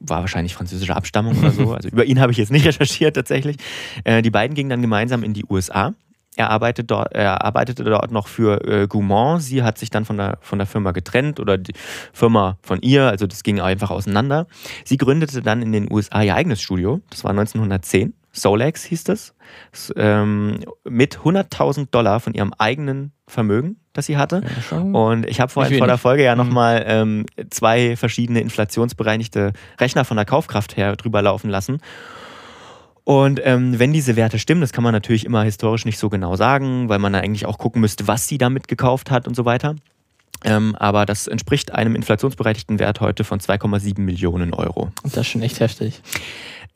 war wahrscheinlich französische Abstammung oder so. Also über ihn habe ich jetzt nicht *laughs* recherchiert tatsächlich. Äh, die beiden gingen dann gemeinsam in die USA. Er, arbeitet dort, er arbeitete dort noch für äh, Gaumont. Sie hat sich dann von der, von der Firma getrennt oder die Firma von ihr. Also das ging einfach auseinander. Sie gründete dann in den USA ihr eigenes Studio. Das war 1910. Solex hieß das. Ähm, mit 100.000 Dollar von ihrem eigenen Vermögen, das sie hatte. Ja, und ich habe vorhin vor der Folge ja nochmal mhm. ähm, zwei verschiedene inflationsbereinigte Rechner von der Kaufkraft her drüber laufen lassen. Und ähm, wenn diese Werte stimmen, das kann man natürlich immer historisch nicht so genau sagen, weil man dann eigentlich auch gucken müsste, was sie damit gekauft hat und so weiter. Ähm, aber das entspricht einem inflationsbereinigten Wert heute von 2,7 Millionen Euro. Das ist schon echt heftig.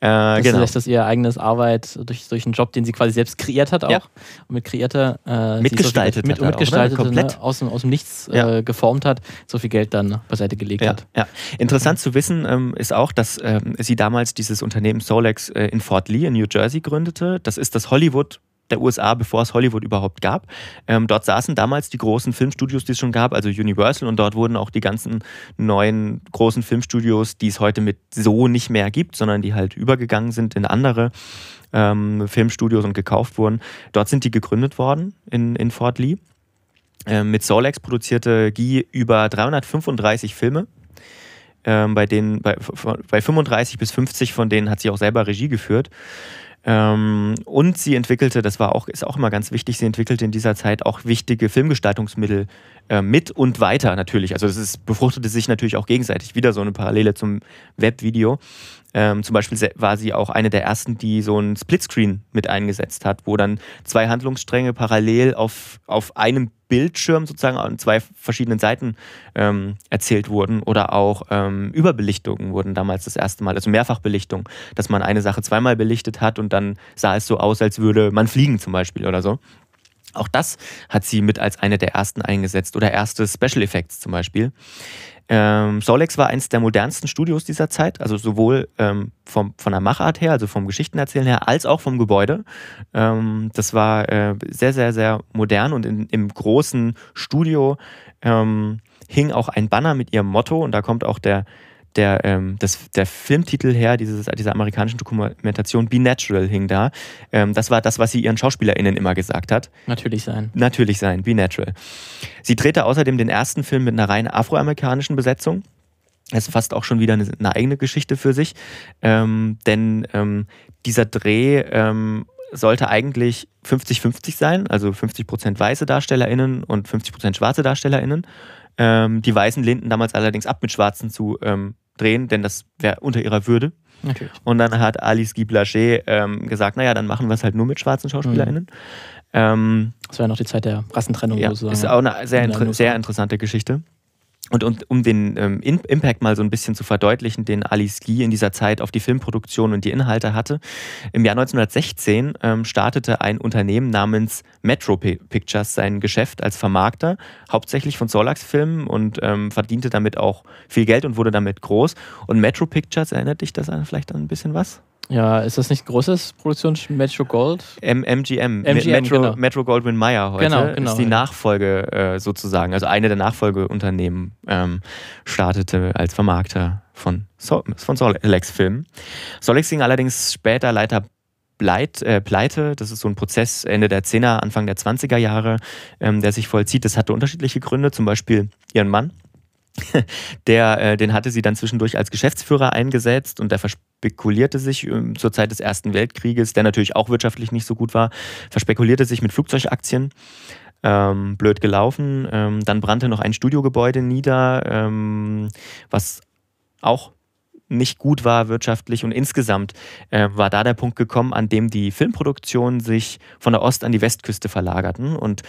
Äh, das genau. ist das ihr eigenes Arbeit durch, durch einen Job, den sie quasi selbst kreiert hat auch. Ja. Und mit kreierter, äh, mitgestaltet, mit, hat mitgestaltet auch, ne? komplett aus, dem, aus dem Nichts ja. äh, geformt hat, so viel Geld dann beiseite gelegt ja. hat. Ja. Interessant zu wissen ähm, ist auch, dass ähm, sie damals dieses Unternehmen Solex äh, in Fort Lee in New Jersey gründete. Das ist das Hollywood der USA, bevor es Hollywood überhaupt gab. Ähm, dort saßen damals die großen Filmstudios, die es schon gab, also Universal, und dort wurden auch die ganzen neuen großen Filmstudios, die es heute mit so nicht mehr gibt, sondern die halt übergegangen sind in andere ähm, Filmstudios und gekauft wurden. Dort sind die gegründet worden in, in Fort Lee. Ähm, mit Solex produzierte Guy über 335 Filme. Ähm, bei, denen, bei, bei 35 bis 50 von denen hat sie auch selber Regie geführt. Ähm, und sie entwickelte, das war auch, ist auch immer ganz wichtig, sie entwickelte in dieser Zeit auch wichtige Filmgestaltungsmittel äh, mit und weiter natürlich. Also ist, befruchtete sich natürlich auch gegenseitig. Wieder so eine Parallele zum Webvideo. Ähm, zum Beispiel war sie auch eine der ersten, die so ein Splitscreen mit eingesetzt hat, wo dann zwei Handlungsstränge parallel auf, auf einem Bildschirm sozusagen an zwei verschiedenen Seiten ähm, erzählt wurden oder auch ähm, Überbelichtungen wurden damals das erste Mal, also Mehrfachbelichtung, dass man eine Sache zweimal belichtet hat und dann sah es so aus, als würde man fliegen zum Beispiel oder so. Auch das hat sie mit als eine der ersten eingesetzt oder erste Special Effects zum Beispiel. Ähm, Solex war eines der modernsten Studios dieser Zeit, also sowohl ähm, vom, von der Machart her, also vom Geschichtenerzählen her, als auch vom Gebäude. Ähm, das war äh, sehr, sehr, sehr modern und in, im großen Studio ähm, hing auch ein Banner mit ihrem Motto und da kommt auch der, der, ähm, das, der Filmtitel her, dieses, dieser amerikanischen Dokumentation, Be Natural hing da. Ähm, das war das, was sie ihren SchauspielerInnen immer gesagt hat. Natürlich sein. Natürlich sein, Be Natural. Sie drehte außerdem den ersten Film mit einer rein afroamerikanischen Besetzung. Das ist fast auch schon wieder eine, eine eigene Geschichte für sich. Ähm, denn ähm, dieser Dreh ähm, sollte eigentlich 50-50 sein, also 50% weiße DarstellerInnen und 50% schwarze DarstellerInnen. Ähm, die Weißen lehnten damals allerdings ab, mit Schwarzen zu ähm, drehen, denn das wäre unter ihrer Würde. Natürlich. Und dann hat Alice Guy Blaché ähm, gesagt, naja, dann machen wir es halt nur mit schwarzen SchauspielerInnen. Mhm. Das war ja noch die Zeit der Rassentrennung. Ja, ist auch eine sehr, inter sehr interessante Geschichte. Und, und um den ähm, Impact mal so ein bisschen zu verdeutlichen, den Alice Guy in dieser Zeit auf die Filmproduktion und die Inhalte hatte. Im Jahr 1916 ähm, startete ein Unternehmen namens Metro Pictures sein Geschäft als Vermarkter, hauptsächlich von Solax-Filmen und ähm, verdiente damit auch viel Geld und wurde damit groß. Und Metro Pictures, erinnert dich das an vielleicht an ein bisschen was? Ja, ist das nicht ein großes Produktion Metro Gold? M MGM, MGM Metro, genau. Metro Goldwyn Mayer heute genau, genau, ist die Nachfolge äh, sozusagen, also eine der Nachfolgeunternehmen ähm, startete als Vermarkter von, so von Solex Filmen. Solex ging allerdings später leider Bleit, äh, Pleite. Das ist so ein Prozess Ende der 10er, Anfang der 20er Jahre, ähm, der sich vollzieht. Das hatte unterschiedliche Gründe, zum Beispiel ihren Mann. *laughs* Der, äh, den hatte sie dann zwischendurch als Geschäftsführer eingesetzt und der verspekulierte sich äh, zur Zeit des Ersten Weltkrieges, der natürlich auch wirtschaftlich nicht so gut war, verspekulierte sich mit Flugzeugaktien. Ähm, blöd gelaufen. Ähm, dann brannte noch ein Studiogebäude nieder, ähm, was auch nicht gut war wirtschaftlich und insgesamt äh, war da der Punkt gekommen, an dem die Filmproduktionen sich von der Ost- an die Westküste verlagerten und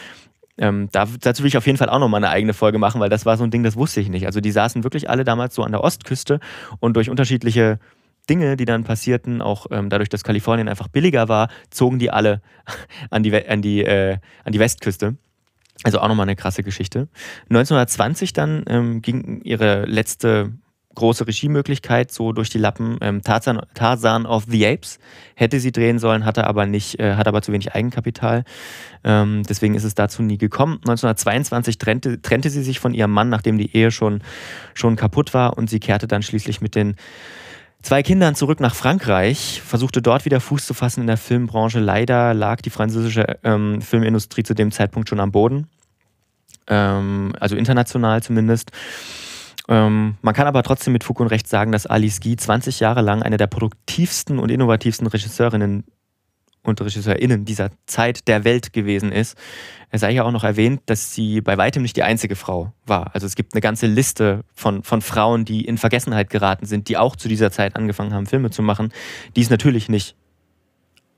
ähm, da, dazu will ich auf jeden Fall auch nochmal eine eigene Folge machen, weil das war so ein Ding, das wusste ich nicht. Also die saßen wirklich alle damals so an der Ostküste und durch unterschiedliche Dinge, die dann passierten, auch ähm, dadurch, dass Kalifornien einfach billiger war, zogen die alle *laughs* an die, an die, äh, an die Westküste. Also auch nochmal eine krasse Geschichte. 1920 dann ähm, ging ihre letzte große Regiemöglichkeit so durch die Lappen. Ähm, Tarzan, Tarzan of the Apes hätte sie drehen sollen, hatte aber nicht, äh, hat aber zu wenig Eigenkapital. Ähm, deswegen ist es dazu nie gekommen. 1922 trennte, trennte sie sich von ihrem Mann, nachdem die Ehe schon, schon kaputt war und sie kehrte dann schließlich mit den zwei Kindern zurück nach Frankreich, versuchte dort wieder Fuß zu fassen in der Filmbranche. Leider lag die französische ähm, Filmindustrie zu dem Zeitpunkt schon am Boden. Ähm, also international zumindest. Ähm, man kann aber trotzdem mit Fug und Recht sagen, dass Alice Guy 20 Jahre lang eine der produktivsten und innovativsten Regisseurinnen und RegisseurInnen dieser Zeit der Welt gewesen ist. Es sei ja auch noch erwähnt, dass sie bei weitem nicht die einzige Frau war. Also es gibt eine ganze Liste von, von Frauen, die in Vergessenheit geraten sind, die auch zu dieser Zeit angefangen haben, Filme zu machen, die es natürlich nicht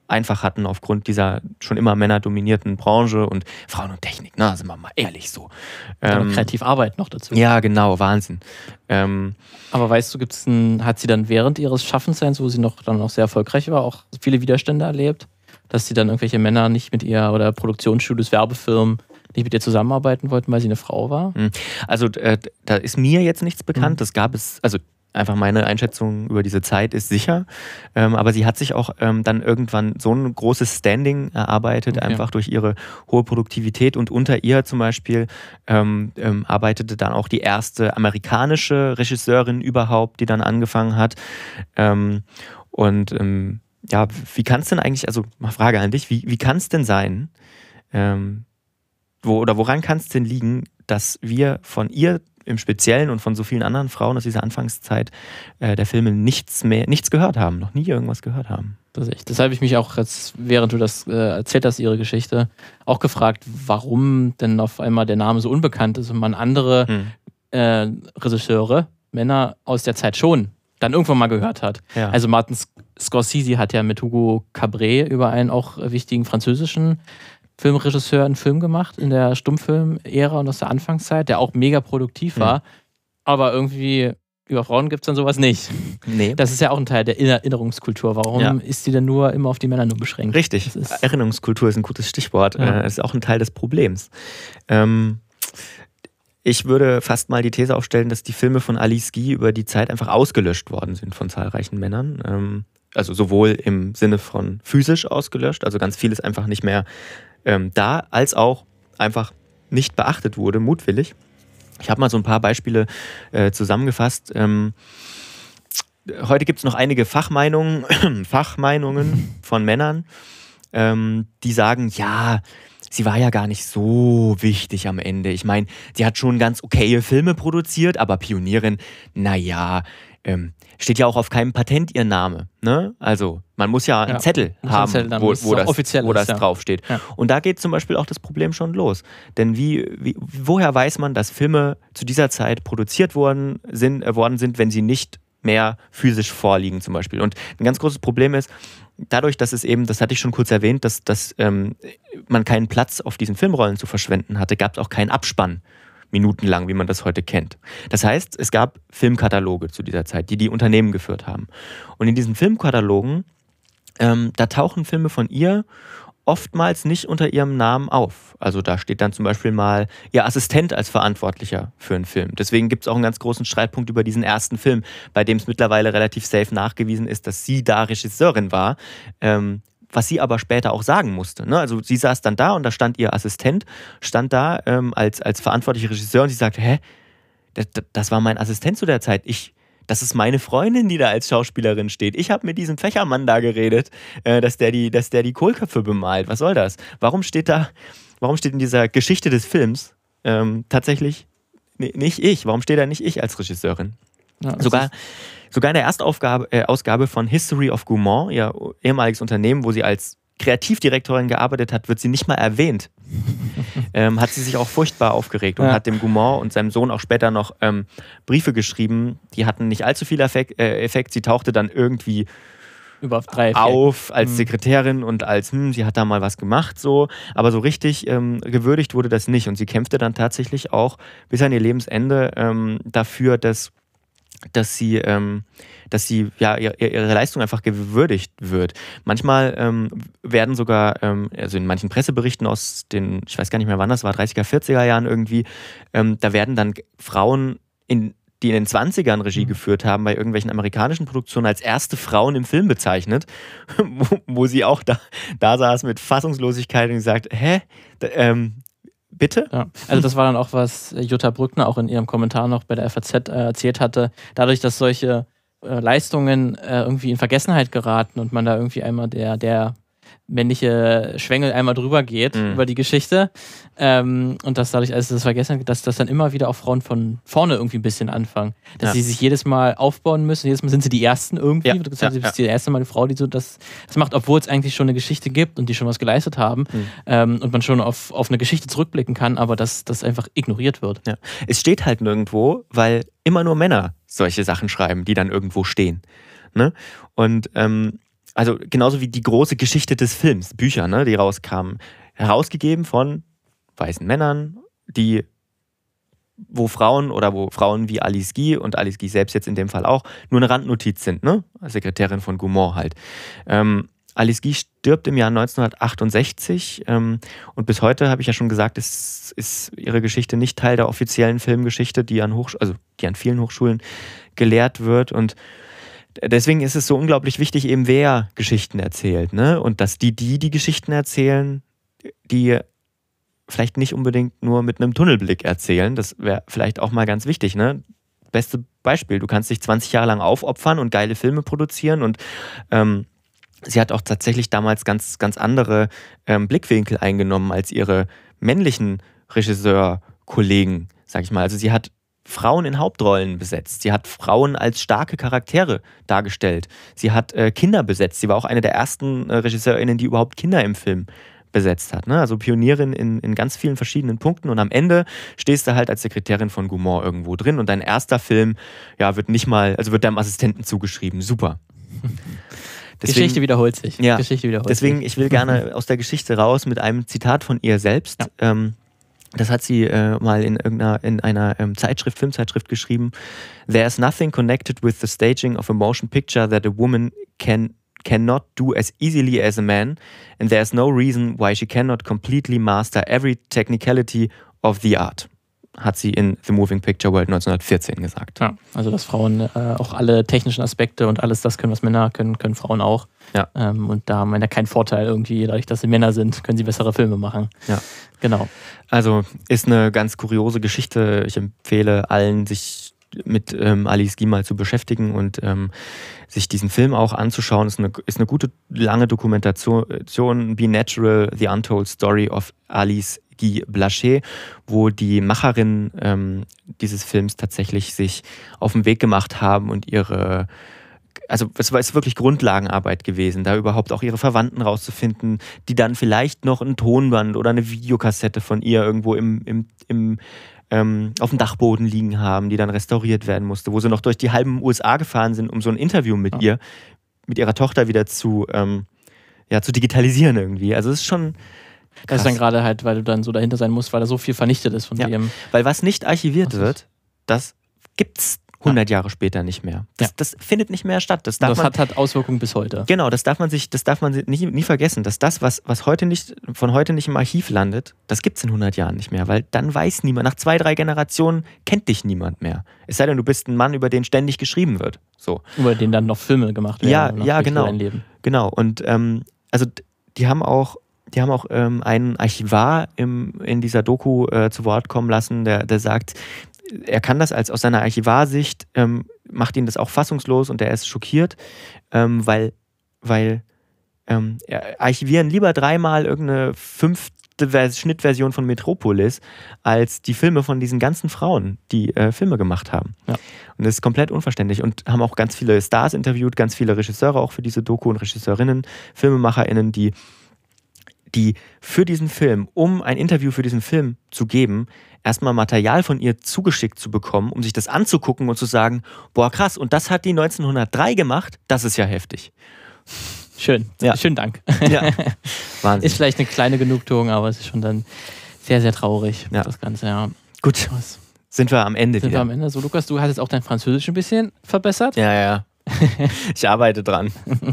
einfach hatten aufgrund dieser schon immer männerdominierten Branche und Frauen und Technik, ne? sind wir mal ehrlich so. Ähm, kreativ Arbeit noch dazu. Ja, genau, Wahnsinn. Ähm, Aber weißt du, gibt's ein, hat sie dann während ihres Schaffensseins, wo sie noch dann noch sehr erfolgreich war, auch viele Widerstände erlebt? Dass sie dann irgendwelche Männer nicht mit ihr oder Produktionsstudios, Werbefirmen nicht mit ihr zusammenarbeiten wollten, weil sie eine Frau war? Hm. Also äh, da ist mir jetzt nichts bekannt. Mhm. Das gab es, also einfach meine Einschätzung über diese Zeit ist sicher. Ähm, aber sie hat sich auch ähm, dann irgendwann so ein großes Standing erarbeitet, okay. einfach durch ihre hohe Produktivität. Und unter ihr zum Beispiel ähm, ähm arbeitete dann auch die erste amerikanische Regisseurin überhaupt, die dann angefangen hat. Ähm, und ähm, ja, wie kann es denn eigentlich, also mal Frage an dich, wie, wie kann es denn sein, wo, oder woran kann es denn liegen, dass wir von ihr im Speziellen und von so vielen anderen Frauen aus dieser Anfangszeit äh, der Filme nichts mehr, nichts gehört haben, noch nie irgendwas gehört haben. Das ist echt. Ich mich auch jetzt, während du das äh, erzählt hast, ihre Geschichte, auch gefragt, warum denn auf einmal der Name so unbekannt ist und man andere hm. äh, Regisseure, Männer aus der Zeit schon dann irgendwann mal gehört hat. Ja. Also Martin Scorsese hat ja mit Hugo Cabret über einen auch wichtigen französischen Filmregisseur einen Film gemacht in der Stummfilm-Ära und aus der Anfangszeit, der auch mega produktiv war. Mhm. Aber irgendwie über Frauen gibt es dann sowas nicht. Nee. Das ist ja auch ein Teil der Erinnerungskultur. Warum ja. ist die denn nur immer auf die Männer nur beschränkt? Richtig. Ist Erinnerungskultur ist ein gutes Stichwort. Ja. Äh, das ist auch ein Teil des Problems. Ähm, ich würde fast mal die These aufstellen, dass die Filme von Alice Guy über die Zeit einfach ausgelöscht worden sind von zahlreichen Männern. Ähm, also sowohl im Sinne von physisch ausgelöscht, also ganz vieles einfach nicht mehr ähm, da, als auch einfach nicht beachtet wurde, mutwillig. Ich habe mal so ein paar Beispiele äh, zusammengefasst. Ähm, heute gibt es noch einige Fachmeinungen, *clears throat* Fachmeinungen von Männern, ähm, die sagen, ja, sie war ja gar nicht so wichtig am Ende. Ich meine, sie hat schon ganz okaye Filme produziert, aber Pionierin, naja, ähm, steht ja auch auf keinem Patent ihr Name. Ne? Also man muss ja einen ja, Zettel haben, Zettel wo, wo, das, wo das ja. draufsteht. Ja. Und da geht zum Beispiel auch das Problem schon los. Denn wie, wie, woher weiß man, dass Filme zu dieser Zeit produziert worden sind, äh, worden sind, wenn sie nicht mehr physisch vorliegen zum Beispiel? Und ein ganz großes Problem ist, dadurch, dass es eben, das hatte ich schon kurz erwähnt, dass, dass ähm, man keinen Platz auf diesen Filmrollen zu verschwenden hatte, gab es auch keinen Abspann Minuten lang, wie man das heute kennt. Das heißt, es gab Filmkataloge zu dieser Zeit, die die Unternehmen geführt haben. Und in diesen Filmkatalogen, ähm, da tauchen Filme von ihr oftmals nicht unter ihrem Namen auf. Also da steht dann zum Beispiel mal ihr Assistent als Verantwortlicher für einen Film. Deswegen gibt es auch einen ganz großen Streitpunkt über diesen ersten Film, bei dem es mittlerweile relativ safe nachgewiesen ist, dass sie da Regisseurin war. Ähm, was sie aber später auch sagen musste. Ne? Also sie saß dann da und da stand ihr Assistent, stand da ähm, als, als verantwortliche Regisseur und sie sagte, hä, das, das war mein Assistent zu der Zeit. Ich, das ist meine Freundin, die da als Schauspielerin steht. Ich habe mit diesem Fächermann da geredet, äh, dass, der die, dass der die Kohlköpfe bemalt. Was soll das? Warum steht da, warum steht in dieser Geschichte des Films ähm, tatsächlich nicht ich? Warum steht da nicht ich als Regisseurin? Ja, sogar, sogar in der Erstausgabe äh, Ausgabe von History of Gaumont, ihr ehemaliges Unternehmen, wo sie als Kreativdirektorin gearbeitet hat, wird sie nicht mal erwähnt. *laughs* ähm, hat sie sich auch furchtbar aufgeregt und ja. hat dem Goumont und seinem Sohn auch später noch ähm, Briefe geschrieben. Die hatten nicht allzu viel Effekt. Äh, Effekt. Sie tauchte dann irgendwie auf als mhm. Sekretärin und als, hm, sie hat da mal was gemacht, so. Aber so richtig ähm, gewürdigt wurde das nicht. Und sie kämpfte dann tatsächlich auch bis an ihr Lebensende ähm, dafür, dass dass sie, ähm, dass sie ja ihre, ihre, Leistung einfach gewürdigt wird. Manchmal ähm, werden sogar, ähm, also in manchen Presseberichten aus den, ich weiß gar nicht mehr wann das war, 30er, 40er Jahren irgendwie, ähm, da werden dann Frauen in die in den 20ern Regie mhm. geführt haben, bei irgendwelchen amerikanischen Produktionen als erste Frauen im Film bezeichnet, *laughs* wo, wo sie auch da, da saß mit Fassungslosigkeit und gesagt, hä, da, ähm, Bitte? Ja. Also das war dann auch, was Jutta Brückner auch in ihrem Kommentar noch bei der FAZ äh, erzählt hatte. Dadurch, dass solche äh, Leistungen äh, irgendwie in Vergessenheit geraten und man da irgendwie einmal der, der männliche Schwengel einmal drüber geht mhm. über die Geschichte. Ähm, und dass dadurch, als das vergessen, dass das dann immer wieder auch Frauen von vorne irgendwie ein bisschen anfangen. Dass ja. sie sich jedes Mal aufbauen müssen. Jedes Mal sind sie die Ersten irgendwie. Ja. Du gesagt, ja, du bist die erste Mal eine Frau, die so das, das macht, obwohl es eigentlich schon eine Geschichte gibt und die schon was geleistet haben. Mhm. Ähm, und man schon auf, auf eine Geschichte zurückblicken kann, aber dass das einfach ignoriert wird. Ja. Es steht halt nirgendwo, weil immer nur Männer solche Sachen schreiben, die dann irgendwo stehen. Ne? Und ähm, also genauso wie die große Geschichte des Films, Bücher, ne, die rauskamen, herausgegeben von weißen Männern, die wo Frauen oder wo Frauen wie Alice Guy und Alice Guy selbst jetzt in dem Fall auch nur eine Randnotiz sind, ne? Sekretärin von Gaumont halt. Ähm, Alice Guy stirbt im Jahr 1968 ähm, und bis heute habe ich ja schon gesagt, ist, ist ihre Geschichte nicht Teil der offiziellen Filmgeschichte, die an Hochsch also die an vielen Hochschulen gelehrt wird und deswegen ist es so unglaublich wichtig, eben wer Geschichten erzählt, ne? Und dass die, die die Geschichten erzählen, die vielleicht nicht unbedingt nur mit einem Tunnelblick erzählen, das wäre vielleicht auch mal ganz wichtig, ne? Beste Beispiel, du kannst dich 20 Jahre lang aufopfern und geile Filme produzieren und ähm, sie hat auch tatsächlich damals ganz, ganz andere ähm, Blickwinkel eingenommen als ihre männlichen Regisseurkollegen, sag ich mal. Also sie hat Frauen in Hauptrollen besetzt. Sie hat Frauen als starke Charaktere dargestellt. Sie hat äh, Kinder besetzt. Sie war auch eine der ersten äh, RegisseurInnen, die überhaupt Kinder im Film besetzt hat. Ne? Also Pionierin in, in ganz vielen verschiedenen Punkten. Und am Ende stehst du halt als Sekretärin von Goumont irgendwo drin und dein erster Film ja, wird nicht mal, also wird deinem Assistenten zugeschrieben. Super. Deswegen, *laughs* Geschichte wiederholt sich. Ja, Geschichte wiederholt deswegen, ich will gerne *laughs* aus der Geschichte raus mit einem Zitat von ihr selbst. Ja. Ähm, das hat sie äh, mal in irgendeiner in einer ähm, Zeitschrift, Filmzeitschrift geschrieben. There's nothing connected with the staging of a motion picture that a woman can cannot do as easily as a man, and there's no reason why she cannot completely master every technicality of the art hat sie in The Moving Picture World 1914 gesagt. Ja, also dass Frauen äh, auch alle technischen Aspekte und alles das können, was Männer können, können Frauen auch. Ja. Ähm, und da haben Männer keinen Vorteil irgendwie, dadurch, dass sie Männer sind, können sie bessere Filme machen. Ja. Genau. Also ist eine ganz kuriose Geschichte. Ich empfehle allen, sich mit ähm, Alice Guy mal zu beschäftigen und ähm, sich diesen Film auch anzuschauen. Ist eine, ist eine gute, lange Dokumentation. Be Natural, The Untold Story of Alice Guy Blaché, wo die Macherinnen ähm, dieses Films tatsächlich sich auf den Weg gemacht haben und ihre also es war es wirklich Grundlagenarbeit gewesen, da überhaupt auch ihre Verwandten rauszufinden, die dann vielleicht noch ein Tonband oder eine Videokassette von ihr irgendwo im, im, im ähm, auf dem Dachboden liegen haben, die dann restauriert werden musste, wo sie noch durch die halben USA gefahren sind, um so ein Interview mit ja. ihr, mit ihrer Tochter wieder zu, ähm, ja, zu digitalisieren irgendwie. Also es ist schon, Das ist dann gerade halt, weil du dann so dahinter sein musst, weil da so viel vernichtet ist von ja. dem. Weil was nicht archiviert wird, das gibt's 100 Jahre später nicht mehr. Das, ja. das findet nicht mehr statt. Das, das man, hat, hat Auswirkungen bis heute. Genau, das darf man sich, das darf man nie, nie vergessen, dass das, was, was heute nicht, von heute nicht im Archiv landet, das gibt es in 100 Jahren nicht mehr, weil dann weiß niemand, nach zwei, drei Generationen kennt dich niemand mehr. Es sei denn, du bist ein Mann, über den ständig geschrieben wird. So. Über den dann noch Filme gemacht werden. Ja, ja, genau. Genau. Und ähm, also die haben auch die haben auch ähm, einen Archivar im, in dieser Doku äh, zu Wort kommen lassen, der, der sagt, er kann das als aus seiner Archivarsicht, ähm, macht ihn das auch fassungslos und er ist schockiert, ähm, weil, weil ähm, archivieren lieber dreimal irgendeine fünfte Schnittversion von Metropolis als die Filme von diesen ganzen Frauen, die äh, Filme gemacht haben. Ja. Und das ist komplett unverständlich und haben auch ganz viele Stars interviewt, ganz viele Regisseure auch für diese Doku und Regisseurinnen, FilmemacherInnen, die die für diesen Film, um ein Interview für diesen Film zu geben, erstmal Material von ihr zugeschickt zu bekommen, um sich das anzugucken und zu sagen, boah krass, und das hat die 1903 gemacht, das ist ja heftig. Schön, ja. schönen Dank. Ja. *laughs* Wahnsinn. Ist vielleicht eine kleine Genugtuung, aber es ist schon dann sehr, sehr traurig, ja. das Ganze, ja. Gut, sind wir am Ende sind wieder. Sind wir am Ende. So, Lukas, du hast jetzt auch dein Französisch ein bisschen verbessert. Ja, ja. ich arbeite dran. *laughs*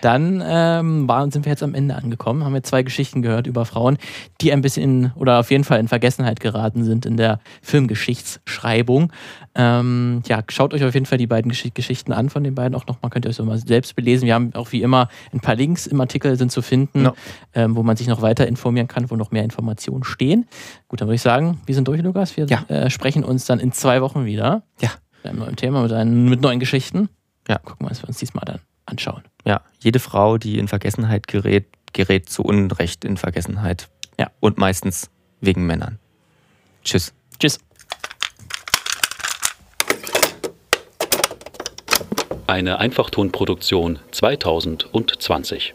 Dann ähm, waren, sind wir jetzt am Ende angekommen, haben wir zwei Geschichten gehört über Frauen, die ein bisschen in, oder auf jeden Fall in Vergessenheit geraten sind in der Filmgeschichtsschreibung. Ähm, ja, schaut euch auf jeden Fall die beiden Gesch Geschichten an von den beiden auch nochmal, könnt ihr euch so mal selbst belesen. Wir haben auch wie immer ein paar Links im Artikel sind zu finden, no. ähm, wo man sich noch weiter informieren kann, wo noch mehr Informationen stehen. Gut, dann würde ich sagen, wir sind durch, Lukas. Wir ja. äh, sprechen uns dann in zwei Wochen wieder. Ja. Mit einem neuen Thema, mit, einen, mit neuen Geschichten. Ja. Gucken wir, was wir uns diesmal dann anschauen. Ja, jede Frau, die in Vergessenheit gerät, gerät zu Unrecht in Vergessenheit. Ja. Und meistens wegen Männern. Tschüss. Tschüss. Eine Einfachtonproduktion 2020.